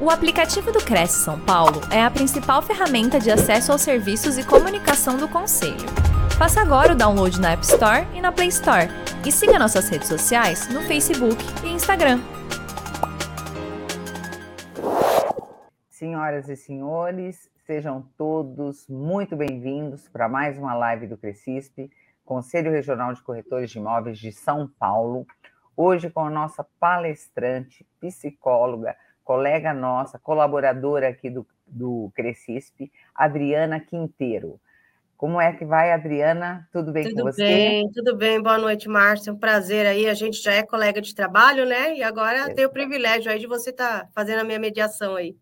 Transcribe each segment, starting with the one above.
O aplicativo do Cresce São Paulo é a principal ferramenta de acesso aos serviços e comunicação do Conselho. Faça agora o download na App Store e na Play Store. E siga nossas redes sociais no Facebook e Instagram. Senhoras e senhores, sejam todos muito bem-vindos para mais uma live do Crescisp, Conselho Regional de Corretores de Imóveis de São Paulo. Hoje com a nossa palestrante, psicóloga, colega nossa, colaboradora aqui do, do Crescisp, Adriana Quinteiro. Como é que vai, Adriana? Tudo bem tudo com você? Tudo bem, tudo bem. Boa noite, Márcia. É um prazer aí. A gente já é colega de trabalho, né? E agora é. tenho o privilégio aí de você estar tá fazendo a minha mediação aí.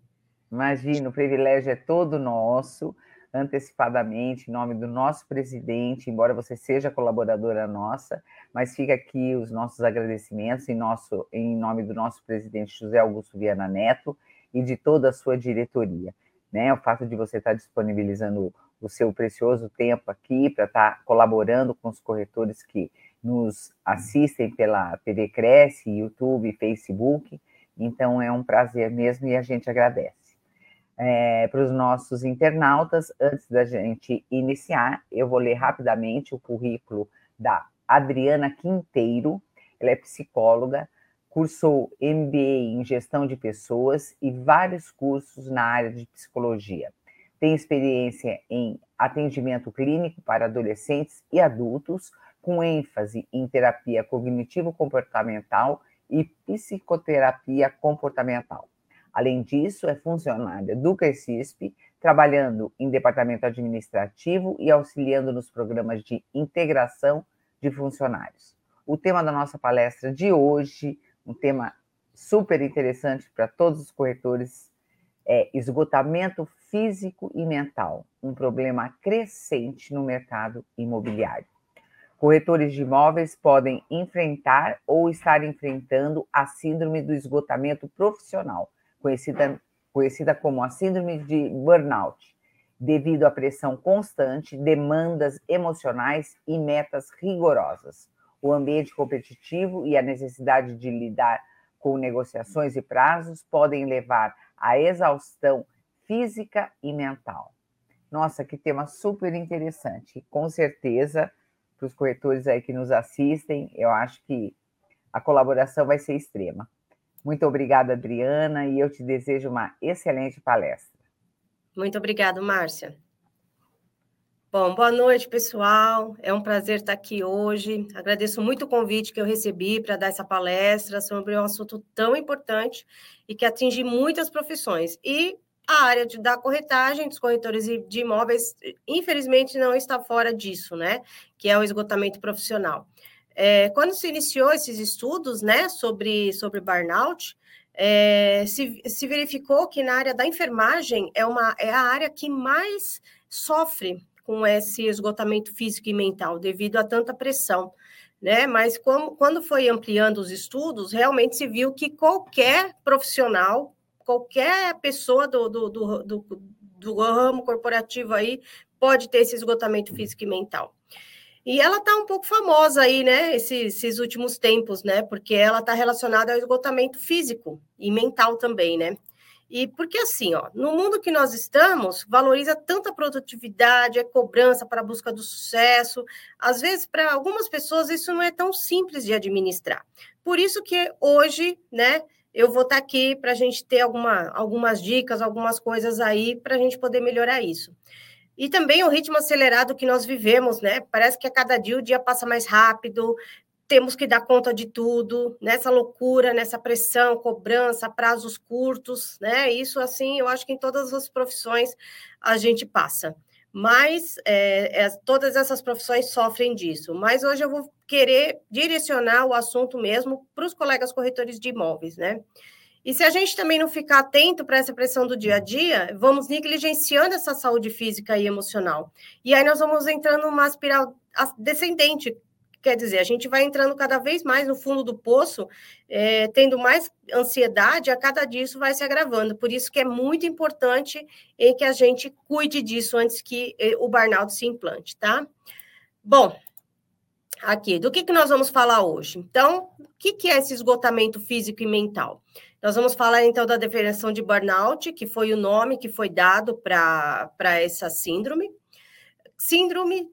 Imagina, o privilégio é todo nosso antecipadamente, em nome do nosso presidente, embora você seja colaboradora nossa, mas fica aqui os nossos agradecimentos em, nosso, em nome do nosso presidente José Augusto Viana Neto e de toda a sua diretoria. Né? O fato de você estar disponibilizando o seu precioso tempo aqui para estar colaborando com os corretores que nos assistem pela TV Cresce, YouTube, Facebook. Então é um prazer mesmo e a gente agradece é, para os nossos internautas. Antes da gente iniciar, eu vou ler rapidamente o currículo da Adriana Quinteiro. Ela é psicóloga, cursou MBA em gestão de pessoas e vários cursos na área de psicologia. Tem experiência em atendimento clínico para adolescentes e adultos, com ênfase em terapia cognitivo-comportamental e psicoterapia comportamental. Além disso, é funcionária do CRECISP, trabalhando em departamento administrativo e auxiliando nos programas de integração de funcionários. O tema da nossa palestra de hoje, um tema super interessante para todos os corretores, é esgotamento físico e mental, um problema crescente no mercado imobiliário. Corretores de imóveis podem enfrentar ou estar enfrentando a síndrome do esgotamento profissional, conhecida, conhecida como a síndrome de burnout, devido à pressão constante, demandas emocionais e metas rigorosas. O ambiente competitivo e a necessidade de lidar com negociações e prazos podem levar à exaustão física e mental. Nossa, que tema super interessante. Com certeza, para os corretores aí que nos assistem, eu acho que a colaboração vai ser extrema. Muito obrigada, Adriana, e eu te desejo uma excelente palestra. Muito obrigada, Márcia. Bom, boa noite, pessoal. É um prazer estar aqui hoje. Agradeço muito o convite que eu recebi para dar essa palestra sobre um assunto tão importante e que atinge muitas profissões. E a área de, da corretagem dos corretores de imóveis, infelizmente, não está fora disso, né? Que é o esgotamento profissional. É, quando se iniciou esses estudos né, sobre, sobre burnout, é, se, se verificou que na área da enfermagem é, uma, é a área que mais sofre com esse esgotamento físico e mental, devido a tanta pressão. Né? Mas como, quando foi ampliando os estudos, realmente se viu que qualquer profissional, qualquer pessoa do, do, do, do, do ramo corporativo aí pode ter esse esgotamento físico e mental. E ela está um pouco famosa aí, né, esses, esses últimos tempos, né, porque ela está relacionada ao esgotamento físico e mental também, né. E porque assim, ó, no mundo que nós estamos, valoriza tanta produtividade, é cobrança para a busca do sucesso. Às vezes, para algumas pessoas, isso não é tão simples de administrar. Por isso que hoje, né, eu vou estar tá aqui para a gente ter alguma, algumas dicas, algumas coisas aí para a gente poder melhorar isso. E também o ritmo acelerado que nós vivemos, né? Parece que a cada dia o dia passa mais rápido, temos que dar conta de tudo, nessa loucura, nessa pressão, cobrança, prazos curtos, né? Isso, assim, eu acho que em todas as profissões a gente passa. Mas é, é, todas essas profissões sofrem disso. Mas hoje eu vou querer direcionar o assunto mesmo para os colegas corretores de imóveis, né? E se a gente também não ficar atento para essa pressão do dia a dia, vamos negligenciando essa saúde física e emocional. E aí nós vamos entrando numa espiral descendente. Quer dizer, a gente vai entrando cada vez mais no fundo do poço, é, tendo mais ansiedade, a cada dia isso vai se agravando. Por isso que é muito importante em que a gente cuide disso antes que eh, o burnout se implante, tá? Bom, aqui, do que, que nós vamos falar hoje? Então, o que, que é esse esgotamento físico e mental? Nós vamos falar então da definição de burnout, que foi o nome que foi dado para essa síndrome. Síndrome,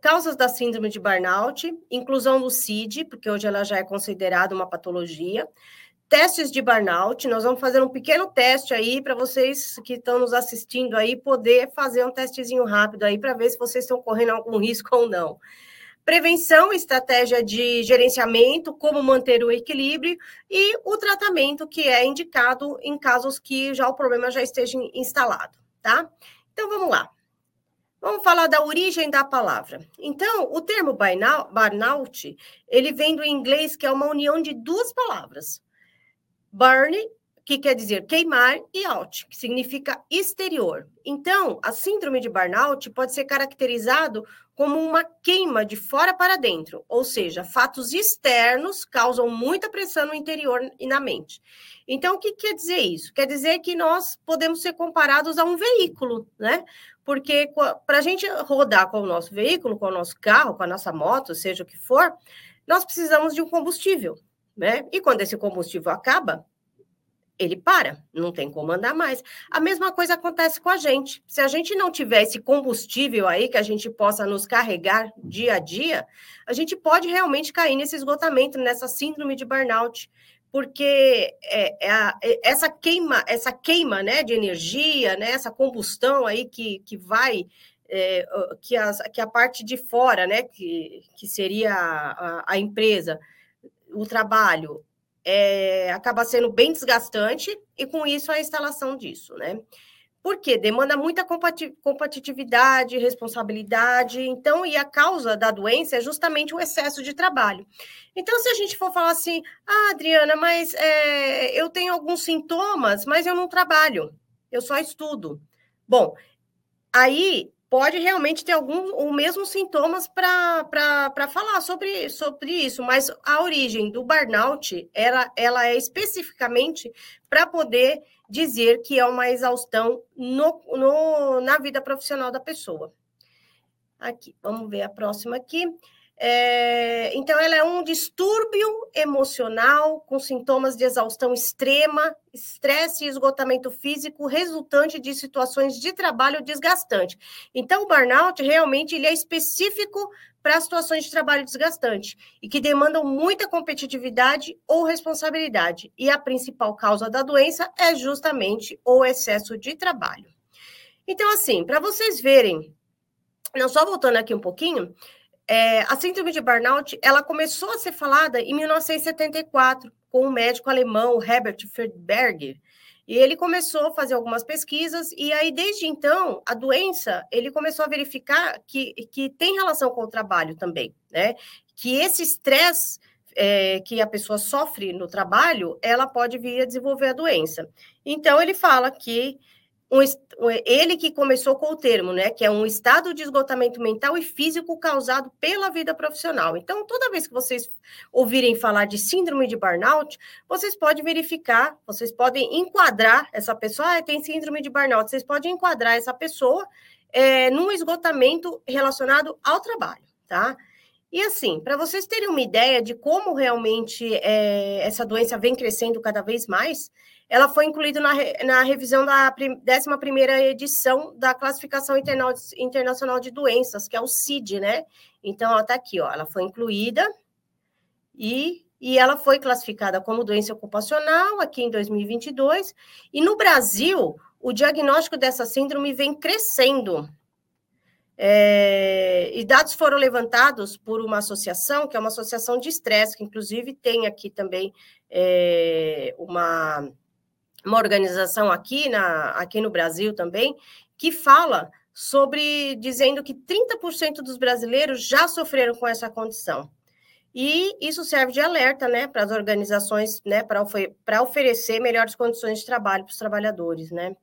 causas da síndrome de burnout, inclusão do CID, porque hoje ela já é considerada uma patologia. Testes de burnout, nós vamos fazer um pequeno teste aí para vocês que estão nos assistindo aí poder fazer um testezinho rápido aí para ver se vocês estão correndo algum risco ou não prevenção, estratégia de gerenciamento, como manter o equilíbrio e o tratamento que é indicado em casos que já o problema já esteja instalado, tá? Então vamos lá. Vamos falar da origem da palavra. Então, o termo burnout, ele vem do inglês que é uma união de duas palavras. Burn que quer dizer queimar, e out, que significa exterior. Então, a síndrome de burnout pode ser caracterizado como uma queima de fora para dentro, ou seja, fatos externos causam muita pressão no interior e na mente. Então, o que quer dizer isso? Quer dizer que nós podemos ser comparados a um veículo, né? Porque para a gente rodar com o nosso veículo, com o nosso carro, com a nossa moto, seja o que for, nós precisamos de um combustível, né? E quando esse combustível acaba, ele para, não tem como andar mais. A mesma coisa acontece com a gente. Se a gente não tiver esse combustível aí que a gente possa nos carregar dia a dia, a gente pode realmente cair nesse esgotamento, nessa síndrome de burnout, porque é, é a, é essa queima, essa queima, né, de energia, né, essa combustão aí que, que vai é, que, as, que a parte de fora, né, que, que seria a, a empresa, o trabalho, é, acaba sendo bem desgastante e com isso a instalação disso, né? Porque demanda muita competitividade, responsabilidade, então, e a causa da doença é justamente o excesso de trabalho. Então, se a gente for falar assim, ah, Adriana, mas é, eu tenho alguns sintomas, mas eu não trabalho, eu só estudo. Bom, aí pode realmente ter algum ou mesmo sintomas para falar sobre, sobre isso, mas a origem do burnout ela, ela é especificamente para poder dizer que é uma exaustão no, no, na vida profissional da pessoa. Aqui, vamos ver a próxima aqui. É, então, ela é um distúrbio emocional com sintomas de exaustão extrema, estresse e esgotamento físico resultante de situações de trabalho desgastante. Então, o burnout realmente ele é específico para situações de trabalho desgastante e que demandam muita competitividade ou responsabilidade. E a principal causa da doença é justamente o excesso de trabalho. Então, assim, para vocês verem, não só voltando aqui um pouquinho, é, a síndrome de burnout, ela começou a ser falada em 1974 com o médico alemão Herbert Friedberger. E ele começou a fazer algumas pesquisas e aí desde então a doença ele começou a verificar que, que tem relação com o trabalho também, né? Que esse estresse é, que a pessoa sofre no trabalho, ela pode vir a desenvolver a doença. Então ele fala que um, ele que começou com o termo, né, que é um estado de esgotamento mental e físico causado pela vida profissional. Então, toda vez que vocês ouvirem falar de síndrome de burnout, vocês podem verificar, vocês podem enquadrar essa pessoa, ah, tem síndrome de burnout, vocês podem enquadrar essa pessoa é, num esgotamento relacionado ao trabalho, tá? E assim, para vocês terem uma ideia de como realmente é, essa doença vem crescendo cada vez mais, ela foi incluída na, na revisão da 11ª edição da Classificação Internacional de Doenças, que é o CID, né? Então, ela está aqui, ó, ela foi incluída e, e ela foi classificada como doença ocupacional aqui em 2022, e no Brasil, o diagnóstico dessa síndrome vem crescendo, é, e dados foram levantados por uma associação, que é uma associação de estresse, que inclusive tem aqui também é, uma, uma organização aqui, na, aqui no Brasil também, que fala sobre dizendo que 30% dos brasileiros já sofreram com essa condição. E isso serve de alerta né, para as organizações, né, para ofer oferecer melhores condições de trabalho para os trabalhadores. Né?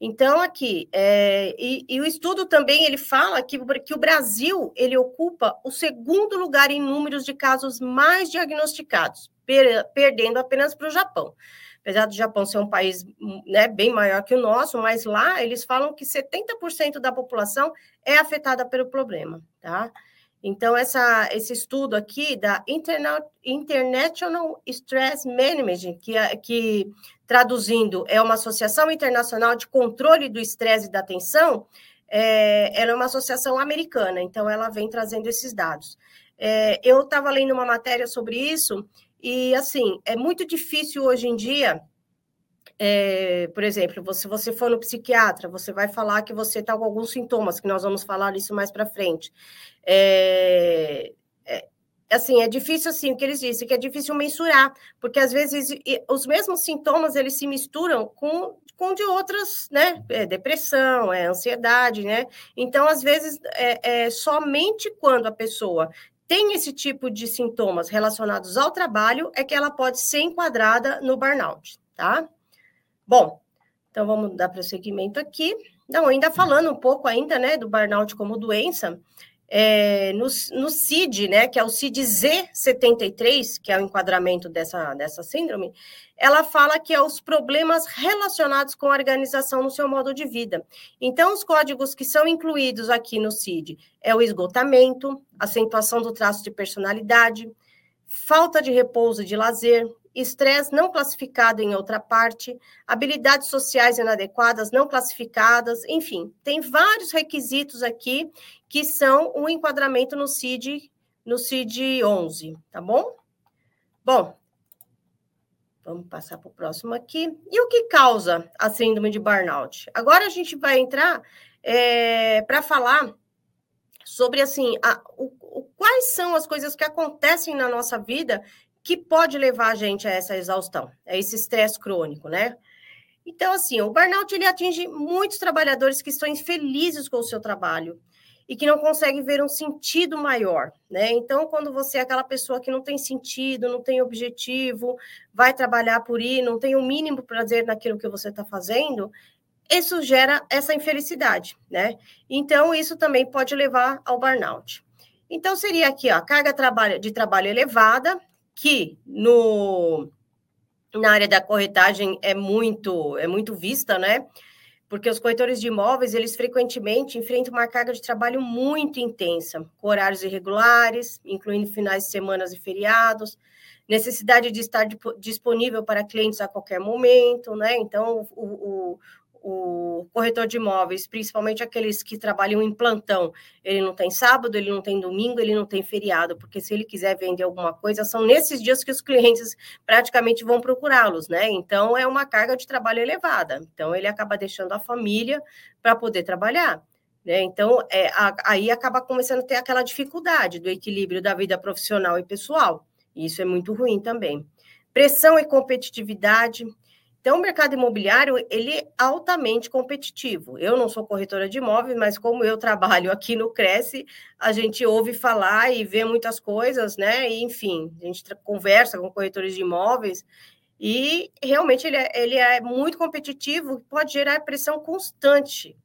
Então, aqui, é, e, e, o estudo também ele fala que, que o Brasil ele ocupa o segundo lugar em números de casos mais diagnosticados, per, perdendo apenas para o Japão apesar do Japão ser um país né, bem maior que o nosso, mas lá eles falam que 70% da população é afetada pelo problema, tá? Então, essa, esse estudo aqui da International Stress Management, que, é, que traduzindo é uma associação internacional de controle do estresse e da tensão, é, ela é uma associação americana, então ela vem trazendo esses dados. É, eu estava lendo uma matéria sobre isso, e assim, é muito difícil hoje em dia é, por exemplo, se você for no psiquiatra, você vai falar que você está com alguns sintomas, que nós vamos falar isso mais para frente. É, é, assim, é difícil, assim, o que eles dizem, que é difícil mensurar, porque às vezes os mesmos sintomas, eles se misturam com, com de outras, né, é depressão, é ansiedade, né, então, às vezes, é, é somente quando a pessoa tem esse tipo de sintomas relacionados ao trabalho, é que ela pode ser enquadrada no burnout, tá? Bom, então vamos dar prosseguimento aqui. Não, ainda falando um pouco ainda, né, do burnout como doença, é, no, no CID, né, que é o CID-Z73, que é o enquadramento dessa, dessa síndrome, ela fala que é os problemas relacionados com a organização no seu modo de vida. Então, os códigos que são incluídos aqui no CID é o esgotamento, acentuação do traço de personalidade, falta de repouso e de lazer, estresse não classificado em outra parte, habilidades sociais inadequadas não classificadas, enfim, tem vários requisitos aqui que são o um enquadramento no CID, no CID 11, tá bom? Bom, vamos passar para o próximo aqui. E o que causa a síndrome de burnout? Agora a gente vai entrar é, para falar sobre assim a, o, o, quais são as coisas que acontecem na nossa vida que pode levar a gente a essa exaustão, a esse estresse crônico, né? Então, assim, o burnout ele atinge muitos trabalhadores que estão infelizes com o seu trabalho e que não conseguem ver um sentido maior, né? Então, quando você é aquela pessoa que não tem sentido, não tem objetivo, vai trabalhar por ir, não tem o mínimo prazer naquilo que você está fazendo, isso gera essa infelicidade, né? Então, isso também pode levar ao burnout. Então, seria aqui, ó, carga de trabalho elevada, que no, na área da corretagem é muito, é muito vista, né? Porque os corretores de imóveis, eles frequentemente enfrentam uma carga de trabalho muito intensa, com horários irregulares, incluindo finais de semanas e feriados, necessidade de estar disponível para clientes a qualquer momento, né? Então, o, o, o corretor de imóveis, principalmente aqueles que trabalham em plantão, ele não tem sábado, ele não tem domingo, ele não tem feriado, porque se ele quiser vender alguma coisa, são nesses dias que os clientes praticamente vão procurá-los, né? Então é uma carga de trabalho elevada. Então ele acaba deixando a família para poder trabalhar. Né? Então, é, a, aí acaba começando a ter aquela dificuldade do equilíbrio da vida profissional e pessoal. E isso é muito ruim também. Pressão e competitividade, então, o mercado imobiliário, ele é altamente competitivo. Eu não sou corretora de imóveis, mas como eu trabalho aqui no Cresce, a gente ouve falar e vê muitas coisas, né? E, enfim, a gente conversa com corretores de imóveis e realmente ele é, ele é muito competitivo, pode gerar pressão constante,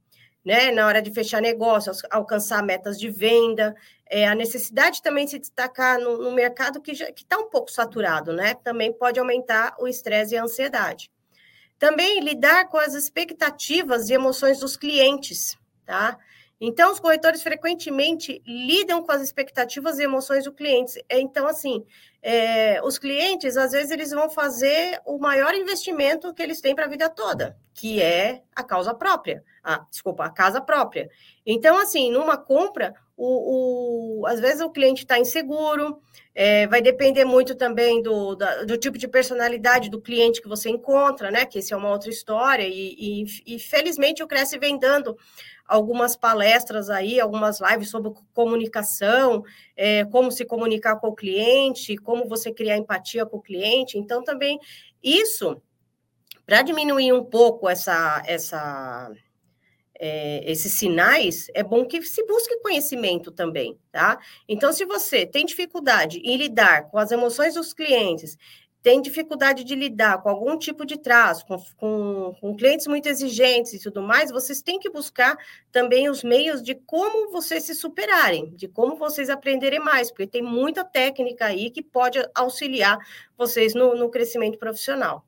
né? Na hora de fechar negócios, alcançar metas de venda, é, a necessidade também de se destacar no, no mercado que está um pouco saturado, né? Também pode aumentar o estresse e a ansiedade. Também lidar com as expectativas e emoções dos clientes, tá? Então, os corretores frequentemente lidam com as expectativas e emoções do cliente. Então, assim, é, os clientes, às vezes, eles vão fazer o maior investimento que eles têm para a vida toda, que é a causa própria. Ah, desculpa, a casa própria. Então, assim, numa compra, o, o às vezes o cliente está inseguro, é, vai depender muito também do, da, do tipo de personalidade do cliente que você encontra, né? Que isso é uma outra história. E, e, e, felizmente o Cresce vem dando algumas palestras aí, algumas lives sobre comunicação, é, como se comunicar com o cliente, como você criar empatia com o cliente. Então, também isso, para diminuir um pouco essa, essa é, esses sinais, é bom que se busque conhecimento também, tá? Então, se você tem dificuldade em lidar com as emoções dos clientes, tem dificuldade de lidar com algum tipo de traço, com, com, com, clientes muito exigentes e tudo mais, vocês têm que buscar também os meios de como vocês se superarem, de como vocês aprenderem mais, porque tem muita técnica aí que pode auxiliar vocês no, no crescimento profissional.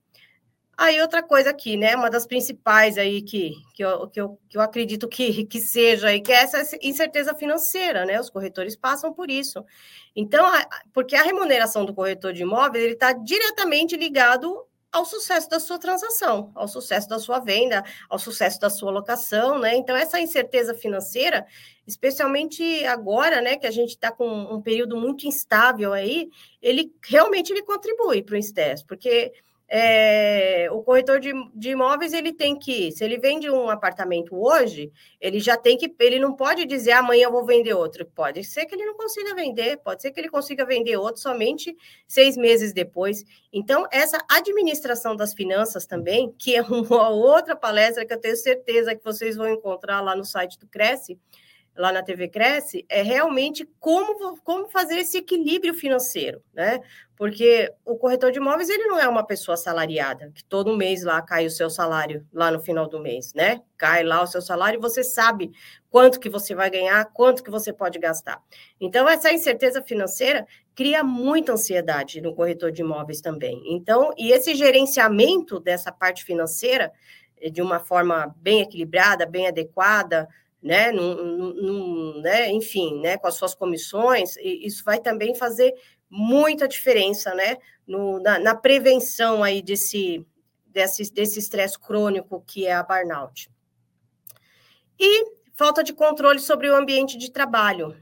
Aí, outra coisa aqui, né? Uma das principais aí que, que, eu, que, eu, que eu acredito que, que seja aí, que é essa incerteza financeira, né? Os corretores passam por isso. Então, porque a remuneração do corretor de imóveis, ele está diretamente ligado ao sucesso da sua transação, ao sucesso da sua venda, ao sucesso da sua locação, né? Então, essa incerteza financeira, especialmente agora, né, que a gente está com um período muito instável aí, ele realmente ele contribui para o estresse, porque é, o corretor de, de, imóveis ele tem que, se ele vende um apartamento hoje, ele já tem que, ele não pode dizer amanhã eu vou vender outro. Pode ser que ele não consiga vender, pode ser que ele consiga vender outro somente seis meses depois. Então, essa administração das finanças também, que é uma outra palestra que eu tenho certeza que vocês vão encontrar lá no site do Cresce, lá na TV Cresce, é realmente como, como fazer esse equilíbrio financeiro, né? Porque o corretor de imóveis, ele não é uma pessoa assalariada, que todo mês lá cai o seu salário, lá no final do mês, né? Cai lá o seu salário e você sabe quanto que você vai ganhar, quanto que você pode gastar. Então, essa incerteza financeira cria muita ansiedade no corretor de imóveis também. Então, e esse gerenciamento dessa parte financeira, de uma forma bem equilibrada, bem adequada, né, num, num, né, enfim, né, com as suas comissões, isso vai também fazer muita diferença, né, no, na, na, prevenção aí desse desse desse estresse crônico que é a burnout. E falta de controle sobre o ambiente de trabalho.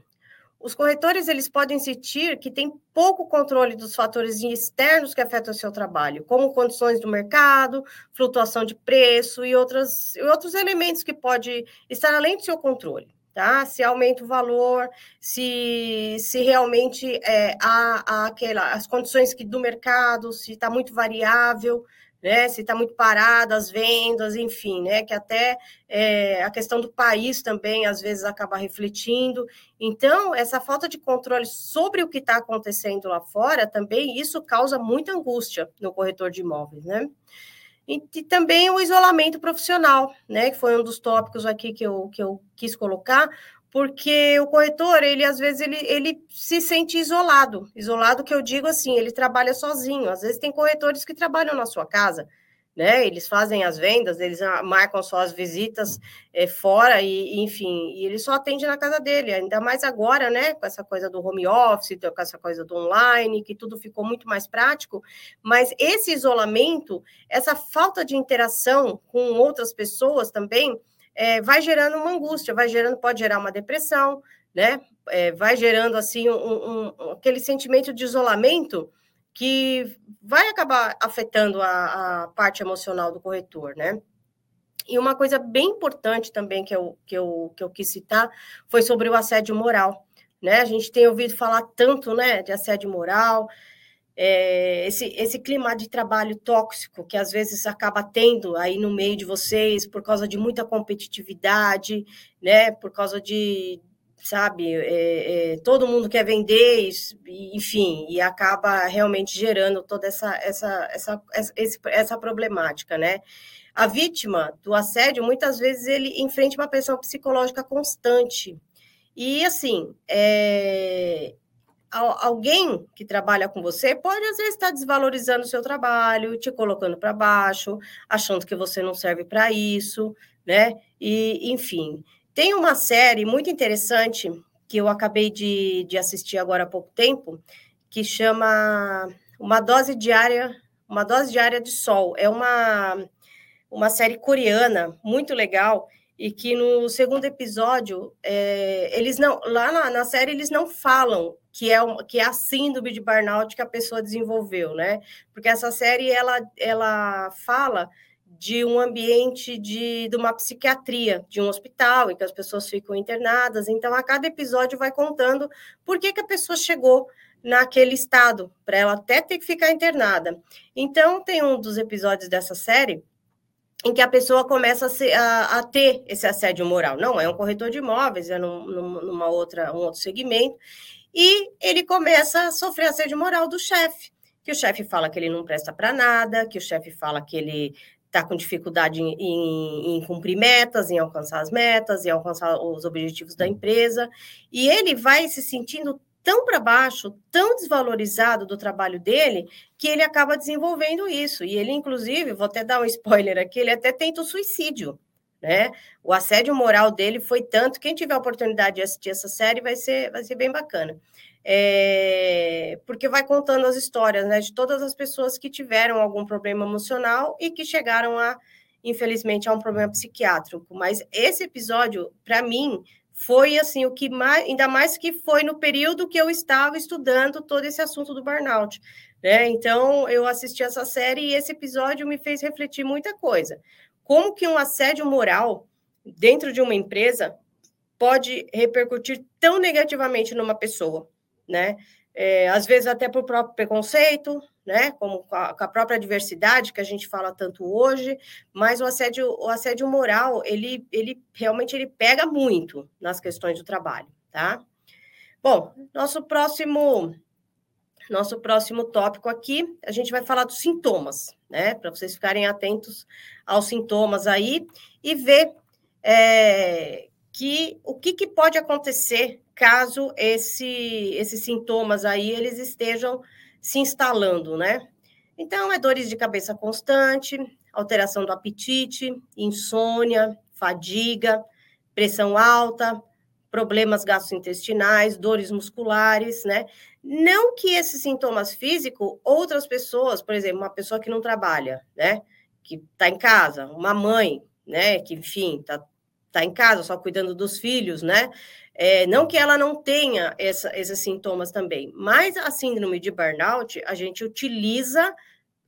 Os corretores eles podem sentir que tem pouco controle dos fatores externos que afetam o seu trabalho, como condições do mercado, flutuação de preço e, outras, e outros elementos que pode estar além do seu controle. Tá? Se aumenta o valor, se, se realmente é, há, há aquela, as condições que, do mercado, se está muito variável, né? Se está muito parada as vendas, enfim, né? Que até é, a questão do país também às vezes acaba refletindo. Então, essa falta de controle sobre o que está acontecendo lá fora também isso causa muita angústia no corretor de imóveis, né? E, e, também o isolamento profissional, né? Que foi um dos tópicos aqui que eu, que eu quis colocar, porque o corretor, ele às vezes ele, ele se sente isolado. Isolado que eu digo assim, ele trabalha sozinho. Às vezes tem corretores que trabalham na sua casa, né? Eles fazem as vendas, eles marcam suas visitas é, fora e, enfim, e ele só atende na casa dele. Ainda mais agora, né? Com essa coisa do home office, com essa coisa do online, que tudo ficou muito mais prático. Mas esse isolamento, essa falta de interação com outras pessoas também é, vai gerando uma angústia, vai gerando, pode gerar uma depressão, né? É, vai gerando assim um, um, aquele sentimento de isolamento que vai acabar afetando a, a, parte emocional do corretor, né? E uma coisa bem importante também que eu, que, eu, que eu quis citar foi sobre o assédio moral, né? A gente tem ouvido falar tanto, né, de assédio moral, é, esse, esse clima de trabalho tóxico que às vezes acaba tendo aí no meio de vocês por causa de muita competitividade, né? Por causa de, sabe, é, é, todo mundo quer vender, enfim, e acaba realmente gerando toda essa, essa, essa, essa, essa problemática, né? A vítima do assédio, muitas vezes, ele enfrenta uma pressão psicológica constante. E, assim, é, alguém que trabalha com você pode às vezes estar desvalorizando o seu trabalho, te colocando para baixo, achando que você não serve para isso, né? E enfim, tem uma série muito interessante que eu acabei de, de assistir agora há pouco tempo, que chama Uma Dose Diária, Uma Dose Diária de Sol. É uma uma série coreana muito legal e que no segundo episódio é, eles não lá na, na, série eles não falam que é um, que é a síndrome de burnout que a pessoa desenvolveu, né? Porque essa série ela ela fala de um ambiente de, de uma psiquiatria, de um hospital, em que as pessoas ficam internadas. Então, a cada episódio vai contando por que, que a pessoa chegou naquele estado, para ela até ter que ficar internada. Então, tem um dos episódios dessa série em que a pessoa começa a, ser, a, a, ter esse assédio moral. Não é um corretor de imóveis, é num, numa outra, um outro segmento, e ele começa a sofrer assédio moral do chefe, que o chefe fala que ele não presta para nada, que o chefe fala que ele está com dificuldade em, em, em, cumprir metas, em alcançar as metas, em alcançar os objetivos da empresa, e ele vai se sentindo tão para baixo, tão desvalorizado do trabalho dele, que ele acaba desenvolvendo isso. E ele, inclusive, vou até dar um spoiler aqui, ele até tenta o suicídio. Né? O assédio moral dele foi tanto. Quem tiver a oportunidade de assistir essa série vai ser, vai ser bem bacana. É, porque vai contando as histórias né, de todas as pessoas que tiveram algum problema emocional e que chegaram a, infelizmente, a um problema psiquiátrico. Mas esse episódio, para mim, foi assim o que mais, ainda mais que foi no período que eu estava estudando todo esse assunto do burnout, né? Então eu assisti essa série e esse episódio me fez refletir muita coisa. Como que um assédio moral dentro de uma empresa pode repercutir tão negativamente numa pessoa, né? É, às vezes até por próprio preconceito, né? Como com a, com a, própria diversidade que a gente fala tanto hoje, mas o assédio, o assédio moral, ele, ele realmente ele pega muito nas questões do trabalho, tá? Bom, nosso próximo nosso próximo tópico aqui, a gente vai falar dos sintomas, né? Para vocês ficarem atentos aos sintomas aí e ver é, que o que, que pode acontecer caso esse, esses sintomas aí eles estejam se instalando, né? Então, é dores de cabeça constante, alteração do apetite, insônia, fadiga, pressão alta, problemas gastrointestinais, dores musculares, né? Não que esses sintomas físicos, outras pessoas, por exemplo, uma pessoa que não trabalha, né? Que está em casa, uma mãe, né? Que, enfim, está tá em casa só cuidando dos filhos, né? É, não que ela não tenha essa, esses sintomas também, mas a síndrome de burnout a gente utiliza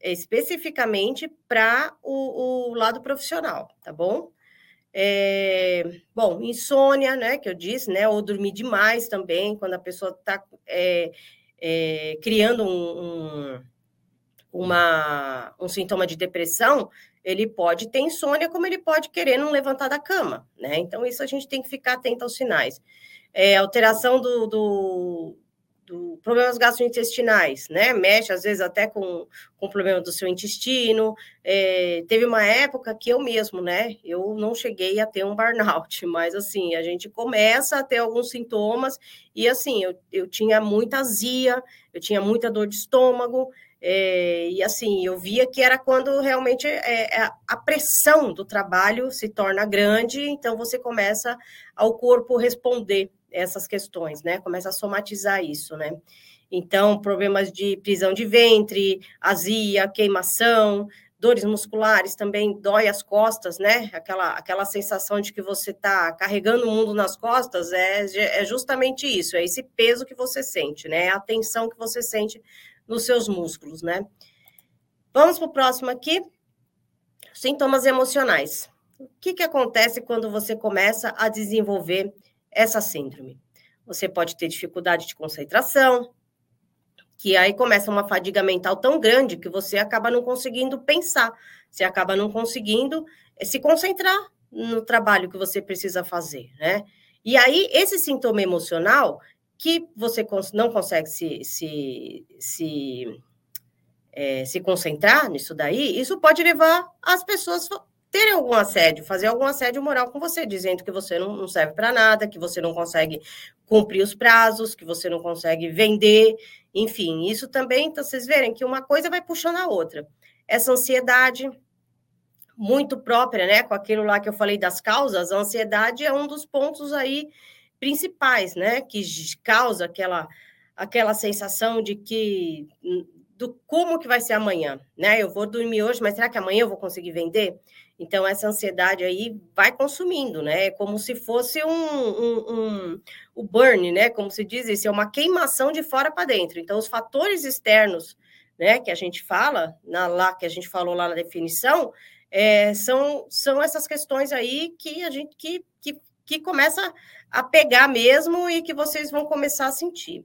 especificamente para o, o, lado profissional, tá bom? É, bom, insônia, né, que eu disse, né, ou dormir demais também, quando a pessoa está é, é, criando um, um, uma, um sintoma de depressão, ele pode ter insônia, como ele pode querer não levantar da cama, né? Então, isso a gente tem que ficar atento aos sinais. É, alteração do, do, problemas gastrointestinais, né? Mexe, às vezes, até com, com problema do seu intestino. É, teve uma época que eu mesmo, né? Eu não cheguei a ter um burnout, mas, assim, a gente começa a ter alguns sintomas e, assim, eu, eu tinha muita azia, eu tinha muita dor de estômago, é, e assim, eu via que era quando realmente é, é, a pressão do trabalho se torna grande, então você começa ao corpo responder essas questões, né? Começa a somatizar isso, né? Então, problemas de prisão de ventre, azia, queimação, dores musculares também, dói as costas, né? Aquela, aquela sensação de que você está carregando o mundo nas costas é, é justamente isso, é esse peso que você sente, né? É a tensão que você sente nos seus músculos, né? Vamos para o próximo aqui. Sintomas emocionais. O que, que acontece quando você começa a desenvolver essa síndrome? Você pode ter dificuldade de concentração, que aí começa uma fadiga mental tão grande que você acaba não conseguindo pensar, você acaba não conseguindo eh, se concentrar no trabalho que você precisa fazer, né? E aí, esse sintoma emocional, que você não consegue se, se, se, é, se concentrar nisso daí, isso pode levar as pessoas terem algum assédio, fazer algum assédio moral com você, dizendo que você não, não serve para nada, que você não consegue cumprir os prazos, que você não consegue vender, enfim, isso também, então vocês verem que uma coisa vai puxando a outra. Essa ansiedade, muito própria, né, com aquilo lá que eu falei das causas, a ansiedade é um dos pontos aí principais, né, que causa aquela aquela sensação de que do como que vai ser amanhã, né? Eu vou dormir hoje, mas será que amanhã eu vou conseguir vender? Então essa ansiedade aí vai consumindo, né? É como se fosse um, um, um o burn, né? Como se diz, isso é uma queimação de fora para dentro. Então os fatores externos, né? Que a gente fala na, lá que a gente falou lá na definição, é, são são essas questões aí que a gente que, que, que começa a pegar mesmo e que vocês vão começar a sentir.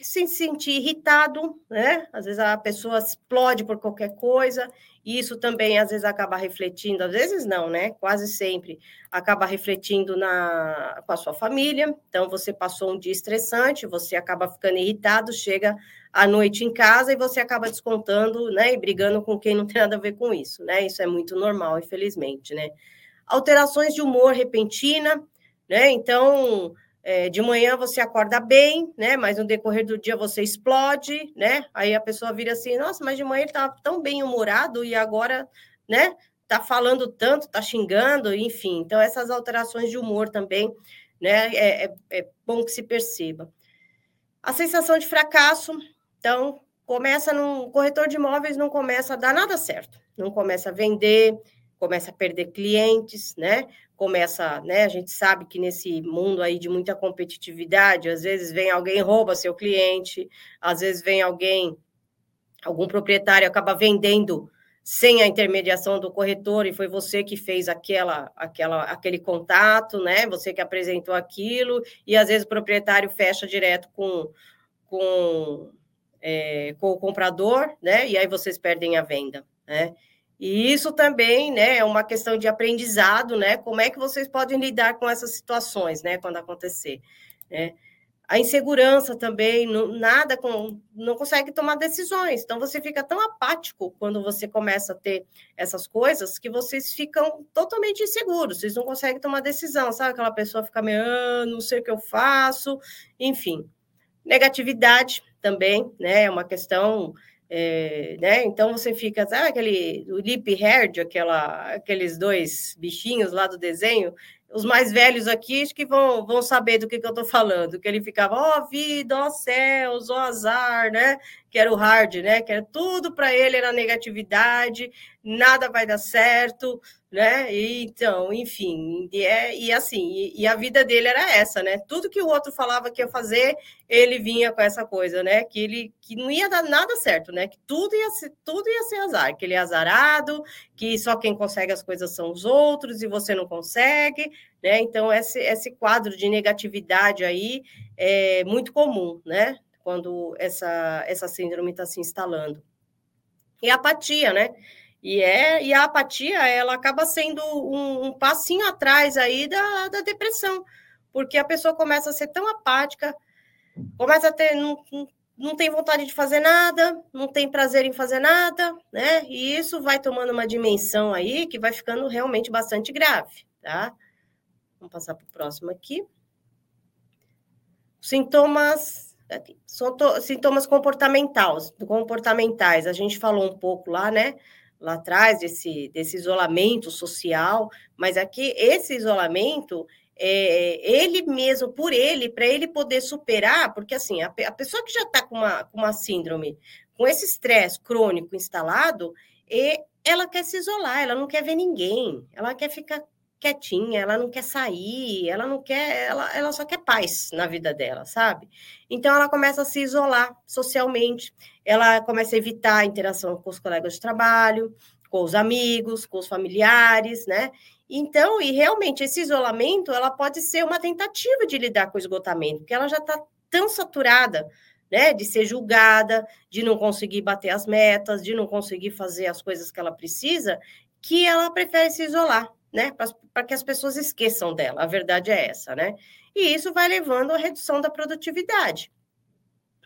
Se sentir irritado, né? Às vezes a pessoa explode por qualquer coisa, e isso também às vezes acaba refletindo, às vezes não, né? Quase sempre acaba refletindo na, com a sua família. Então, você passou um dia estressante, você acaba ficando irritado, chega à noite em casa e você acaba descontando, né? E brigando com quem não tem nada a ver com isso, né? Isso é muito normal, infelizmente, né? Alterações de humor repentina, né? Então, é, de manhã você acorda bem, né? Mas no decorrer do dia você explode, né? Aí a pessoa vira assim, nossa, mas de manhã ele estava tão bem humorado e agora, né? Tá falando tanto, tá xingando, enfim. Então essas alterações de humor também, né? É, é, é bom que se perceba. A sensação de fracasso, então começa num corretor de imóveis não começa a dar nada certo, não começa a vender, começa a perder clientes, né? Começa, né? A gente sabe que nesse mundo aí de muita competitividade, às vezes vem alguém rouba seu cliente, às vezes vem alguém, algum proprietário acaba vendendo sem a intermediação do corretor e foi você que fez aquela, aquela, aquele contato, né? Você que apresentou aquilo e às vezes o proprietário fecha direto com, com é, com o comprador, né? E aí vocês perdem a venda, né? E isso também, né, é uma questão de aprendizado, né? Como é que vocês podem lidar com essas situações, né, quando acontecer, né? A insegurança também, não, nada com, não consegue tomar decisões. Então você fica tão apático quando você começa a ter essas coisas que vocês ficam totalmente inseguros. Vocês não conseguem tomar decisão, sabe? Aquela pessoa fica meio, ah, não sei o que eu faço, enfim. Negatividade, também, né? É uma questão, é, né? Então você fica, sabe aquele o Lip Herd, aquela, aqueles dois bichinhos lá do desenho, os mais velhos aqui acho que vão, vão saber do que, que eu estou falando, que ele ficava, ó oh, vida, ó oh, céus, ó oh, azar, né? Que era o hard, né? Que era tudo para ele era negatividade, nada vai dar certo, né? E, então, enfim, e, é, e assim, e, e, a vida dele era essa, né? Tudo que o outro falava que ia fazer, ele vinha com essa coisa, né? Que ele que não ia dar nada certo, né? Que tudo ia ser, tudo ia ser azar, que ele é azarado, que só quem consegue as coisas são os outros e você não consegue, né? Então, esse, esse quadro de negatividade aí é muito comum, né? Quando essa, essa síndrome está se instalando. E apatia, né? E, é, e a apatia, ela acaba sendo um, um passinho atrás aí da, da depressão, porque a pessoa começa a ser tão apática, começa a ter, não, não tem vontade de fazer nada, não tem prazer em fazer nada, né? E isso vai tomando uma dimensão aí que vai ficando realmente bastante grave, tá? Vamos passar para o próximo aqui. Sintomas sintomas comportamentais, comportamentais, a gente falou um pouco lá, né? Lá atrás, desse, desse isolamento social, mas aqui esse isolamento, é, ele mesmo, por ele, para ele poder superar, porque assim, a, a pessoa que já está com uma, com uma síndrome, com esse estresse crônico instalado, e ela quer se isolar, ela não quer ver ninguém, ela quer ficar quietinha, ela não quer sair, ela não quer, ela, ela só quer paz na vida dela, sabe? Então ela começa a se isolar socialmente, ela começa a evitar a interação com os colegas de trabalho, com os amigos, com os familiares, né? Então, e realmente esse isolamento, ela pode ser uma tentativa de lidar com o esgotamento, porque ela já está tão saturada, né, de ser julgada, de não conseguir bater as metas, de não conseguir fazer as coisas que ela precisa, que ela prefere se isolar né? Para que as pessoas esqueçam dela. A verdade é essa, né? E isso vai levando à redução da produtividade,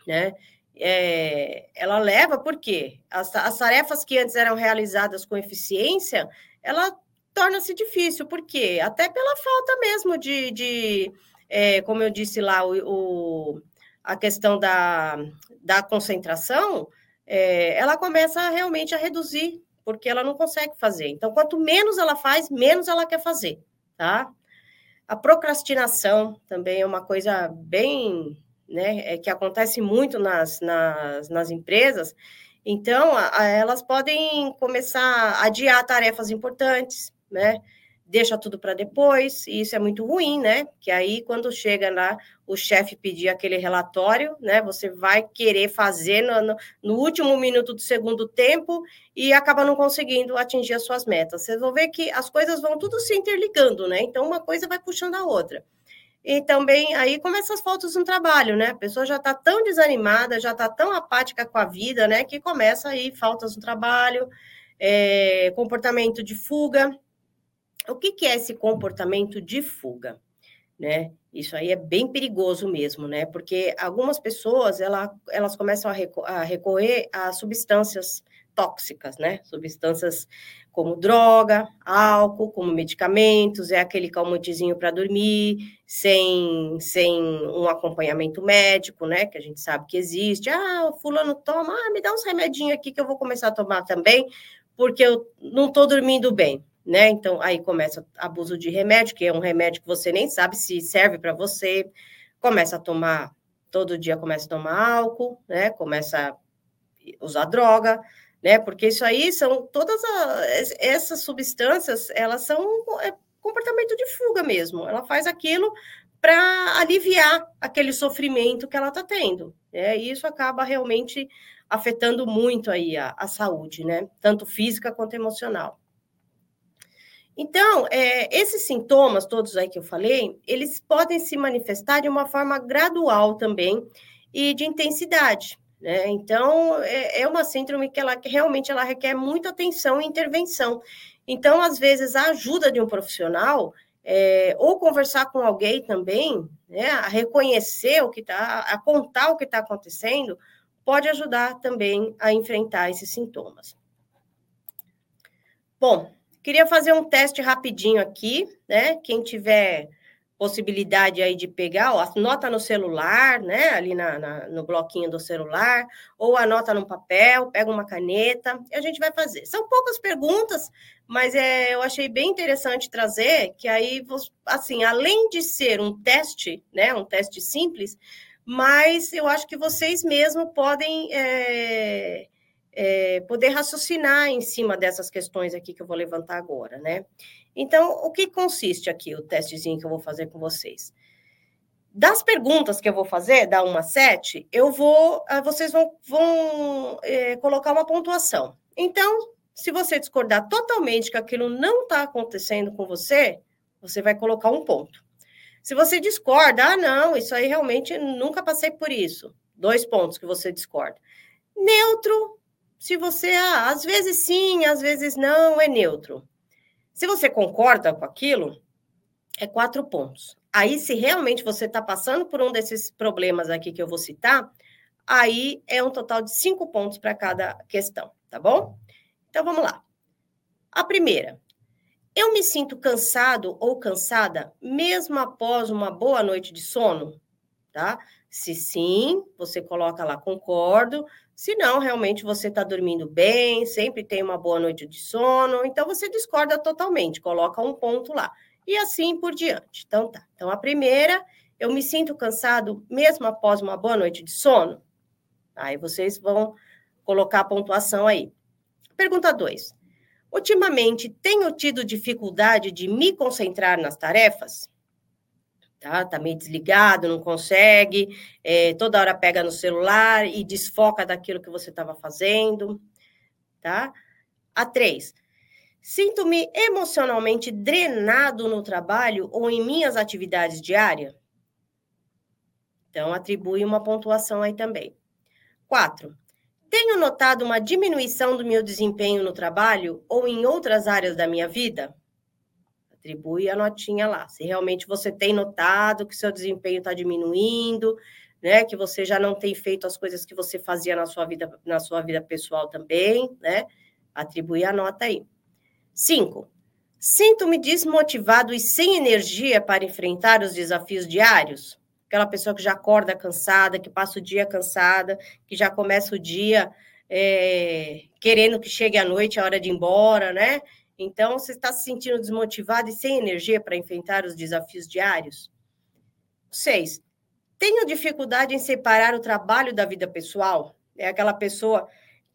né? É, ela leva porque as, as tarefas que antes eram realizadas com eficiência, ela torna-se difícil, porque até pela falta mesmo de, de é, como eu disse lá, o, o, a questão da, da concentração, é, ela começa realmente a reduzir porque ela não consegue fazer. Então, quanto menos ela faz, menos ela quer fazer, tá? A procrastinação também é uma coisa bem, né, é que acontece muito nas, nas, nas empresas. Então, a, a, elas podem começar a adiar tarefas importantes, né? deixa tudo para depois, e isso é muito ruim, né? Que aí, quando chega lá, o chefe pedir aquele relatório, né? Você vai querer fazer no, no, no, último minuto do segundo tempo e acaba não conseguindo atingir as suas metas. Vocês vão ver que as coisas vão tudo se interligando, né? Então, uma coisa vai puxando a outra. E também aí começam as faltas no trabalho, né? A pessoa já está tão desanimada, já está tão apática com a vida, né? Que começa aí faltas no trabalho, é, comportamento de fuga, o que, que é esse comportamento de fuga? Né? Isso aí é bem perigoso mesmo, né? Porque algumas pessoas ela, elas começam a, recorrer a substâncias tóxicas, né? Substâncias como droga, álcool, como medicamentos, é aquele calmantezinho para dormir, sem, sem um acompanhamento médico, né? Que a gente sabe que existe. Ah, o fulano toma, ah, me dá uns remedinhos aqui que eu vou começar a tomar também, porque eu não estou dormindo bem, né? Então, aí começa abuso de remédio, que é um remédio que você nem sabe se serve para você, começa a tomar, todo dia começa a tomar álcool, né? Começa a usar droga, né? Porque isso aí são todas as, essas substâncias, elas são é, comportamento de fuga mesmo. Ela faz aquilo para aliviar aquele sofrimento que ela está tendo. Né? E isso acaba realmente afetando muito aí a, a saúde, né? Tanto física quanto emocional. Então, é, esses sintomas todos aí que eu falei, eles podem se manifestar de uma forma gradual também e de intensidade. Né? Então, é, é uma síndrome que ela que realmente ela requer muita atenção e intervenção. Então, às vezes, a ajuda de um profissional, é, ou conversar com alguém também, né, a reconhecer o que está, a contar o que está acontecendo, pode ajudar também a enfrentar esses sintomas. Bom, queria fazer um teste rapidinho aqui, né? Quem tiver possibilidade aí de pegar, ó, anota no celular, né, ali na, na, no bloquinho do celular, ou anota num papel, pega uma caneta, e a gente vai fazer. São poucas perguntas, mas é, eu achei bem interessante trazer, que aí, assim, além de ser um teste, né, um teste simples, mas eu acho que vocês mesmos podem é, é, poder raciocinar em cima dessas questões aqui que eu vou levantar agora, né? Então, o que consiste aqui o testezinho que eu vou fazer com vocês? Das perguntas que eu vou fazer, da 1 a 7, eu vou, ah, vocês vão, vão é, colocar uma pontuação. Então, se você discordar totalmente que aquilo não está acontecendo com você, você vai colocar um ponto. Se você discorda, ah, não, isso aí realmente nunca passei por isso. Dois pontos que você discorda. Neutro, se você, ah, às vezes sim, às vezes não, é neutro. Se você concorda com aquilo, é quatro pontos. Aí, se realmente você está passando por um desses problemas aqui que eu vou citar, aí é um total de cinco pontos para cada questão, tá bom? Então, vamos lá. A primeira, eu me sinto cansado ou cansada mesmo após uma boa noite de sono, tá? Se sim, você coloca lá concordo. Se não, realmente você está dormindo bem, sempre tem uma boa noite de sono, então você discorda totalmente, coloca um ponto lá. E assim por diante. Então tá. Então a primeira, eu me sinto cansado mesmo após uma boa noite de sono. Aí vocês vão colocar a pontuação aí. Pergunta 2. Ultimamente, tenho tido dificuldade de me concentrar nas tarefas? Tá? Tá meio desligado, não consegue, é, toda hora pega no celular e desfoca daquilo que você estava fazendo, tá? A três, sinto-me emocionalmente drenado no trabalho ou em minhas atividades diárias? Então, atribui uma pontuação aí também. Quatro, tenho notado uma diminuição do meu desempenho no trabalho ou em outras áreas da minha vida? Atribui a notinha lá. Se realmente você tem notado que seu desempenho está diminuindo, né, que você já não tem feito as coisas que você fazia na sua vida, na sua vida pessoal também, né? Atribui a nota aí. Cinco. Sinto-me desmotivado e sem energia para enfrentar os desafios diários. Aquela pessoa que já acorda cansada, que passa o dia cansada, que já começa o dia é, querendo que chegue a noite, a hora de ir embora, né? Então, você está se sentindo desmotivado e sem energia para enfrentar os desafios diários? Seis, tenho dificuldade em separar o trabalho da vida pessoal? É aquela pessoa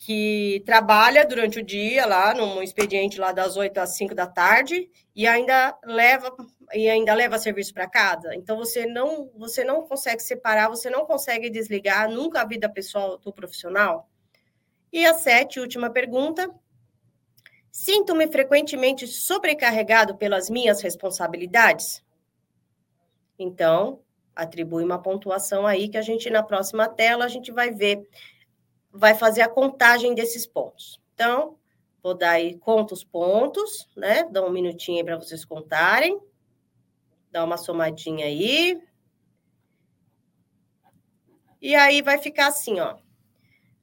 que trabalha durante o dia lá num expediente lá das 8 às 5 da tarde e ainda leva e ainda leva serviço para casa. Então você não você não consegue separar, você não consegue desligar nunca a vida pessoal do profissional. E a sete, última pergunta, Sinto-me frequentemente sobrecarregado pelas minhas responsabilidades? Então, atribui uma pontuação aí que a gente na próxima tela a gente vai ver, vai fazer a contagem desses pontos. Então, vou dar aí conta os pontos, né? Dá um minutinho aí para vocês contarem. Dá uma somadinha aí. E aí vai ficar assim, ó.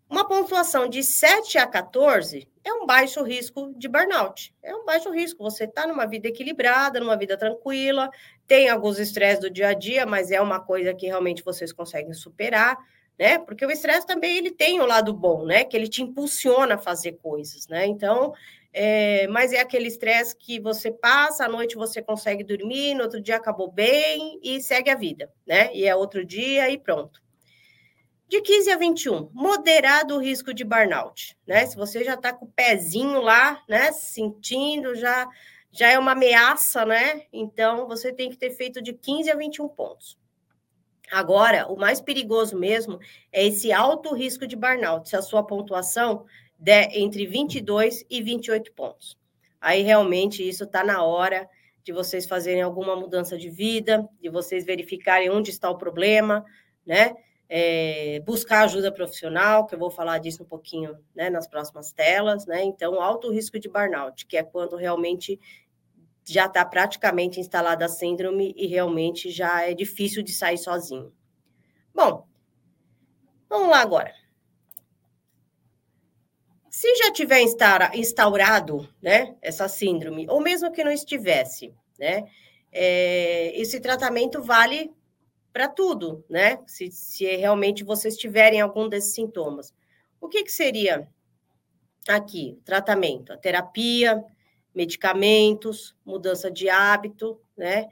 Uma pontuação de 7 a 14 é um baixo risco de burnout. É um baixo risco. Você está numa vida equilibrada, numa vida tranquila, tem alguns estresses do dia a dia, mas é uma coisa que realmente vocês conseguem superar, né? Porque o estresse também ele tem o um lado bom, né? Que ele te impulsiona a fazer coisas, né? Então, é, mas é aquele estresse que você passa, à noite você consegue dormir, no outro dia acabou bem e segue a vida, né? E é outro dia e pronto. De 15 a 21, moderado o risco de burnout, né? Se você já está com o pezinho lá, né, sentindo, já, já é uma ameaça, né? Então, você tem que ter feito de 15 a 21 pontos. Agora, o mais perigoso mesmo é esse alto risco de burnout, se a sua pontuação der entre 22 e 28 pontos. Aí, realmente, isso está na hora de vocês fazerem alguma mudança de vida, de vocês verificarem onde está o problema, né? É, buscar ajuda profissional, que eu vou falar disso um pouquinho né, nas próximas telas, né? Então, alto risco de burnout, que é quando realmente já está praticamente instalada a síndrome e realmente já é difícil de sair sozinho. Bom, vamos lá agora. Se já tiver instaurado, né, essa síndrome, ou mesmo que não estivesse, né, é, esse tratamento vale para tudo, né? Se, se realmente vocês tiverem algum desses sintomas. O que, que seria aqui? Tratamento, a terapia, medicamentos, mudança de hábito, né?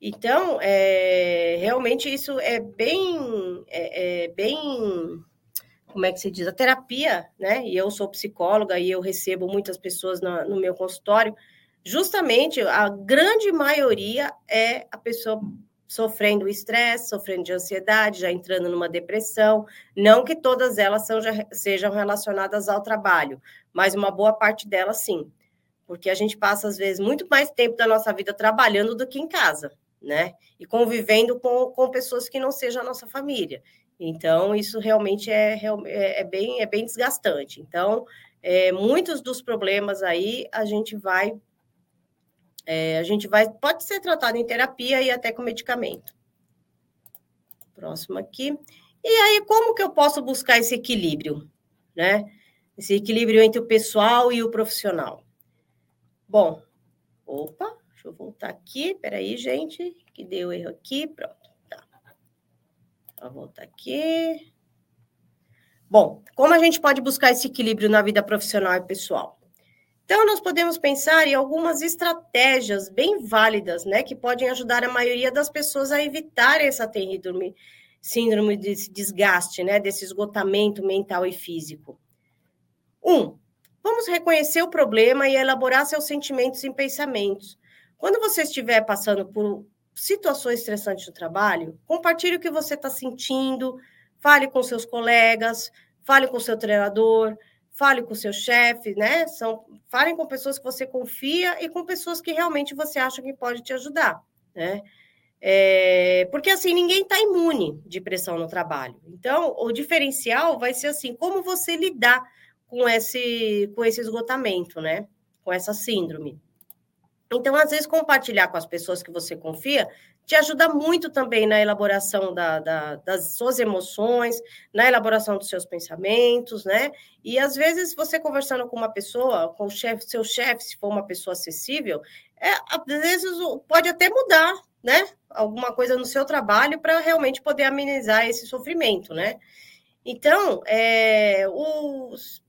Então, é, realmente isso é bem, é, é, bem, como é que se diz? A terapia, né? E eu sou psicóloga e eu recebo muitas pessoas na, no meu consultório. Justamente, a grande maioria é a pessoa sofrendo estresse, sofrendo de ansiedade, já entrando numa depressão. Não que todas elas sejam relacionadas ao trabalho, mas uma boa parte delas sim. Porque a gente passa, às vezes, muito mais tempo da nossa vida trabalhando do que em casa, né? E convivendo com, com pessoas que não sejam a nossa família. Então, isso realmente é, é, é bem, é bem desgastante. Então, é, muitos dos problemas aí a gente vai é, a gente vai, pode ser tratado em terapia e até com medicamento. Próximo aqui. E aí, como que eu posso buscar esse equilíbrio, né? Esse equilíbrio entre o pessoal e o profissional. Bom, opa, deixa eu voltar aqui, peraí, gente, que deu erro aqui, pronto, tá. Vou voltar aqui. Bom, como a gente pode buscar esse equilíbrio na vida profissional e pessoal? Então, nós podemos pensar em algumas estratégias bem válidas, né, que podem ajudar a maioria das pessoas a evitar essa terrível síndrome desse desgaste, né, desse esgotamento mental e físico. Um, vamos reconhecer o problema e elaborar seus sentimentos e pensamentos. Quando você estiver passando por situações estressantes no trabalho, compartilhe o que você está sentindo, fale com seus colegas, fale com seu treinador, fale com seu chefe, né? São, falem com pessoas que você confia e com pessoas que realmente você acha que pode te ajudar, né? É, porque assim ninguém está imune de pressão no trabalho. Então, o diferencial vai ser assim, como você lidar com esse, com esse esgotamento, né? Com essa síndrome. Então, às vezes, compartilhar com as pessoas que você confia te ajuda muito também na elaboração da, da, das suas emoções, na elaboração dos seus pensamentos, né? E às vezes você conversando com uma pessoa, com o chefe, seu chefe, se for uma pessoa acessível, é, às vezes pode até mudar, né? Alguma coisa no seu trabalho para realmente poder amenizar esse sofrimento, né? Então, é,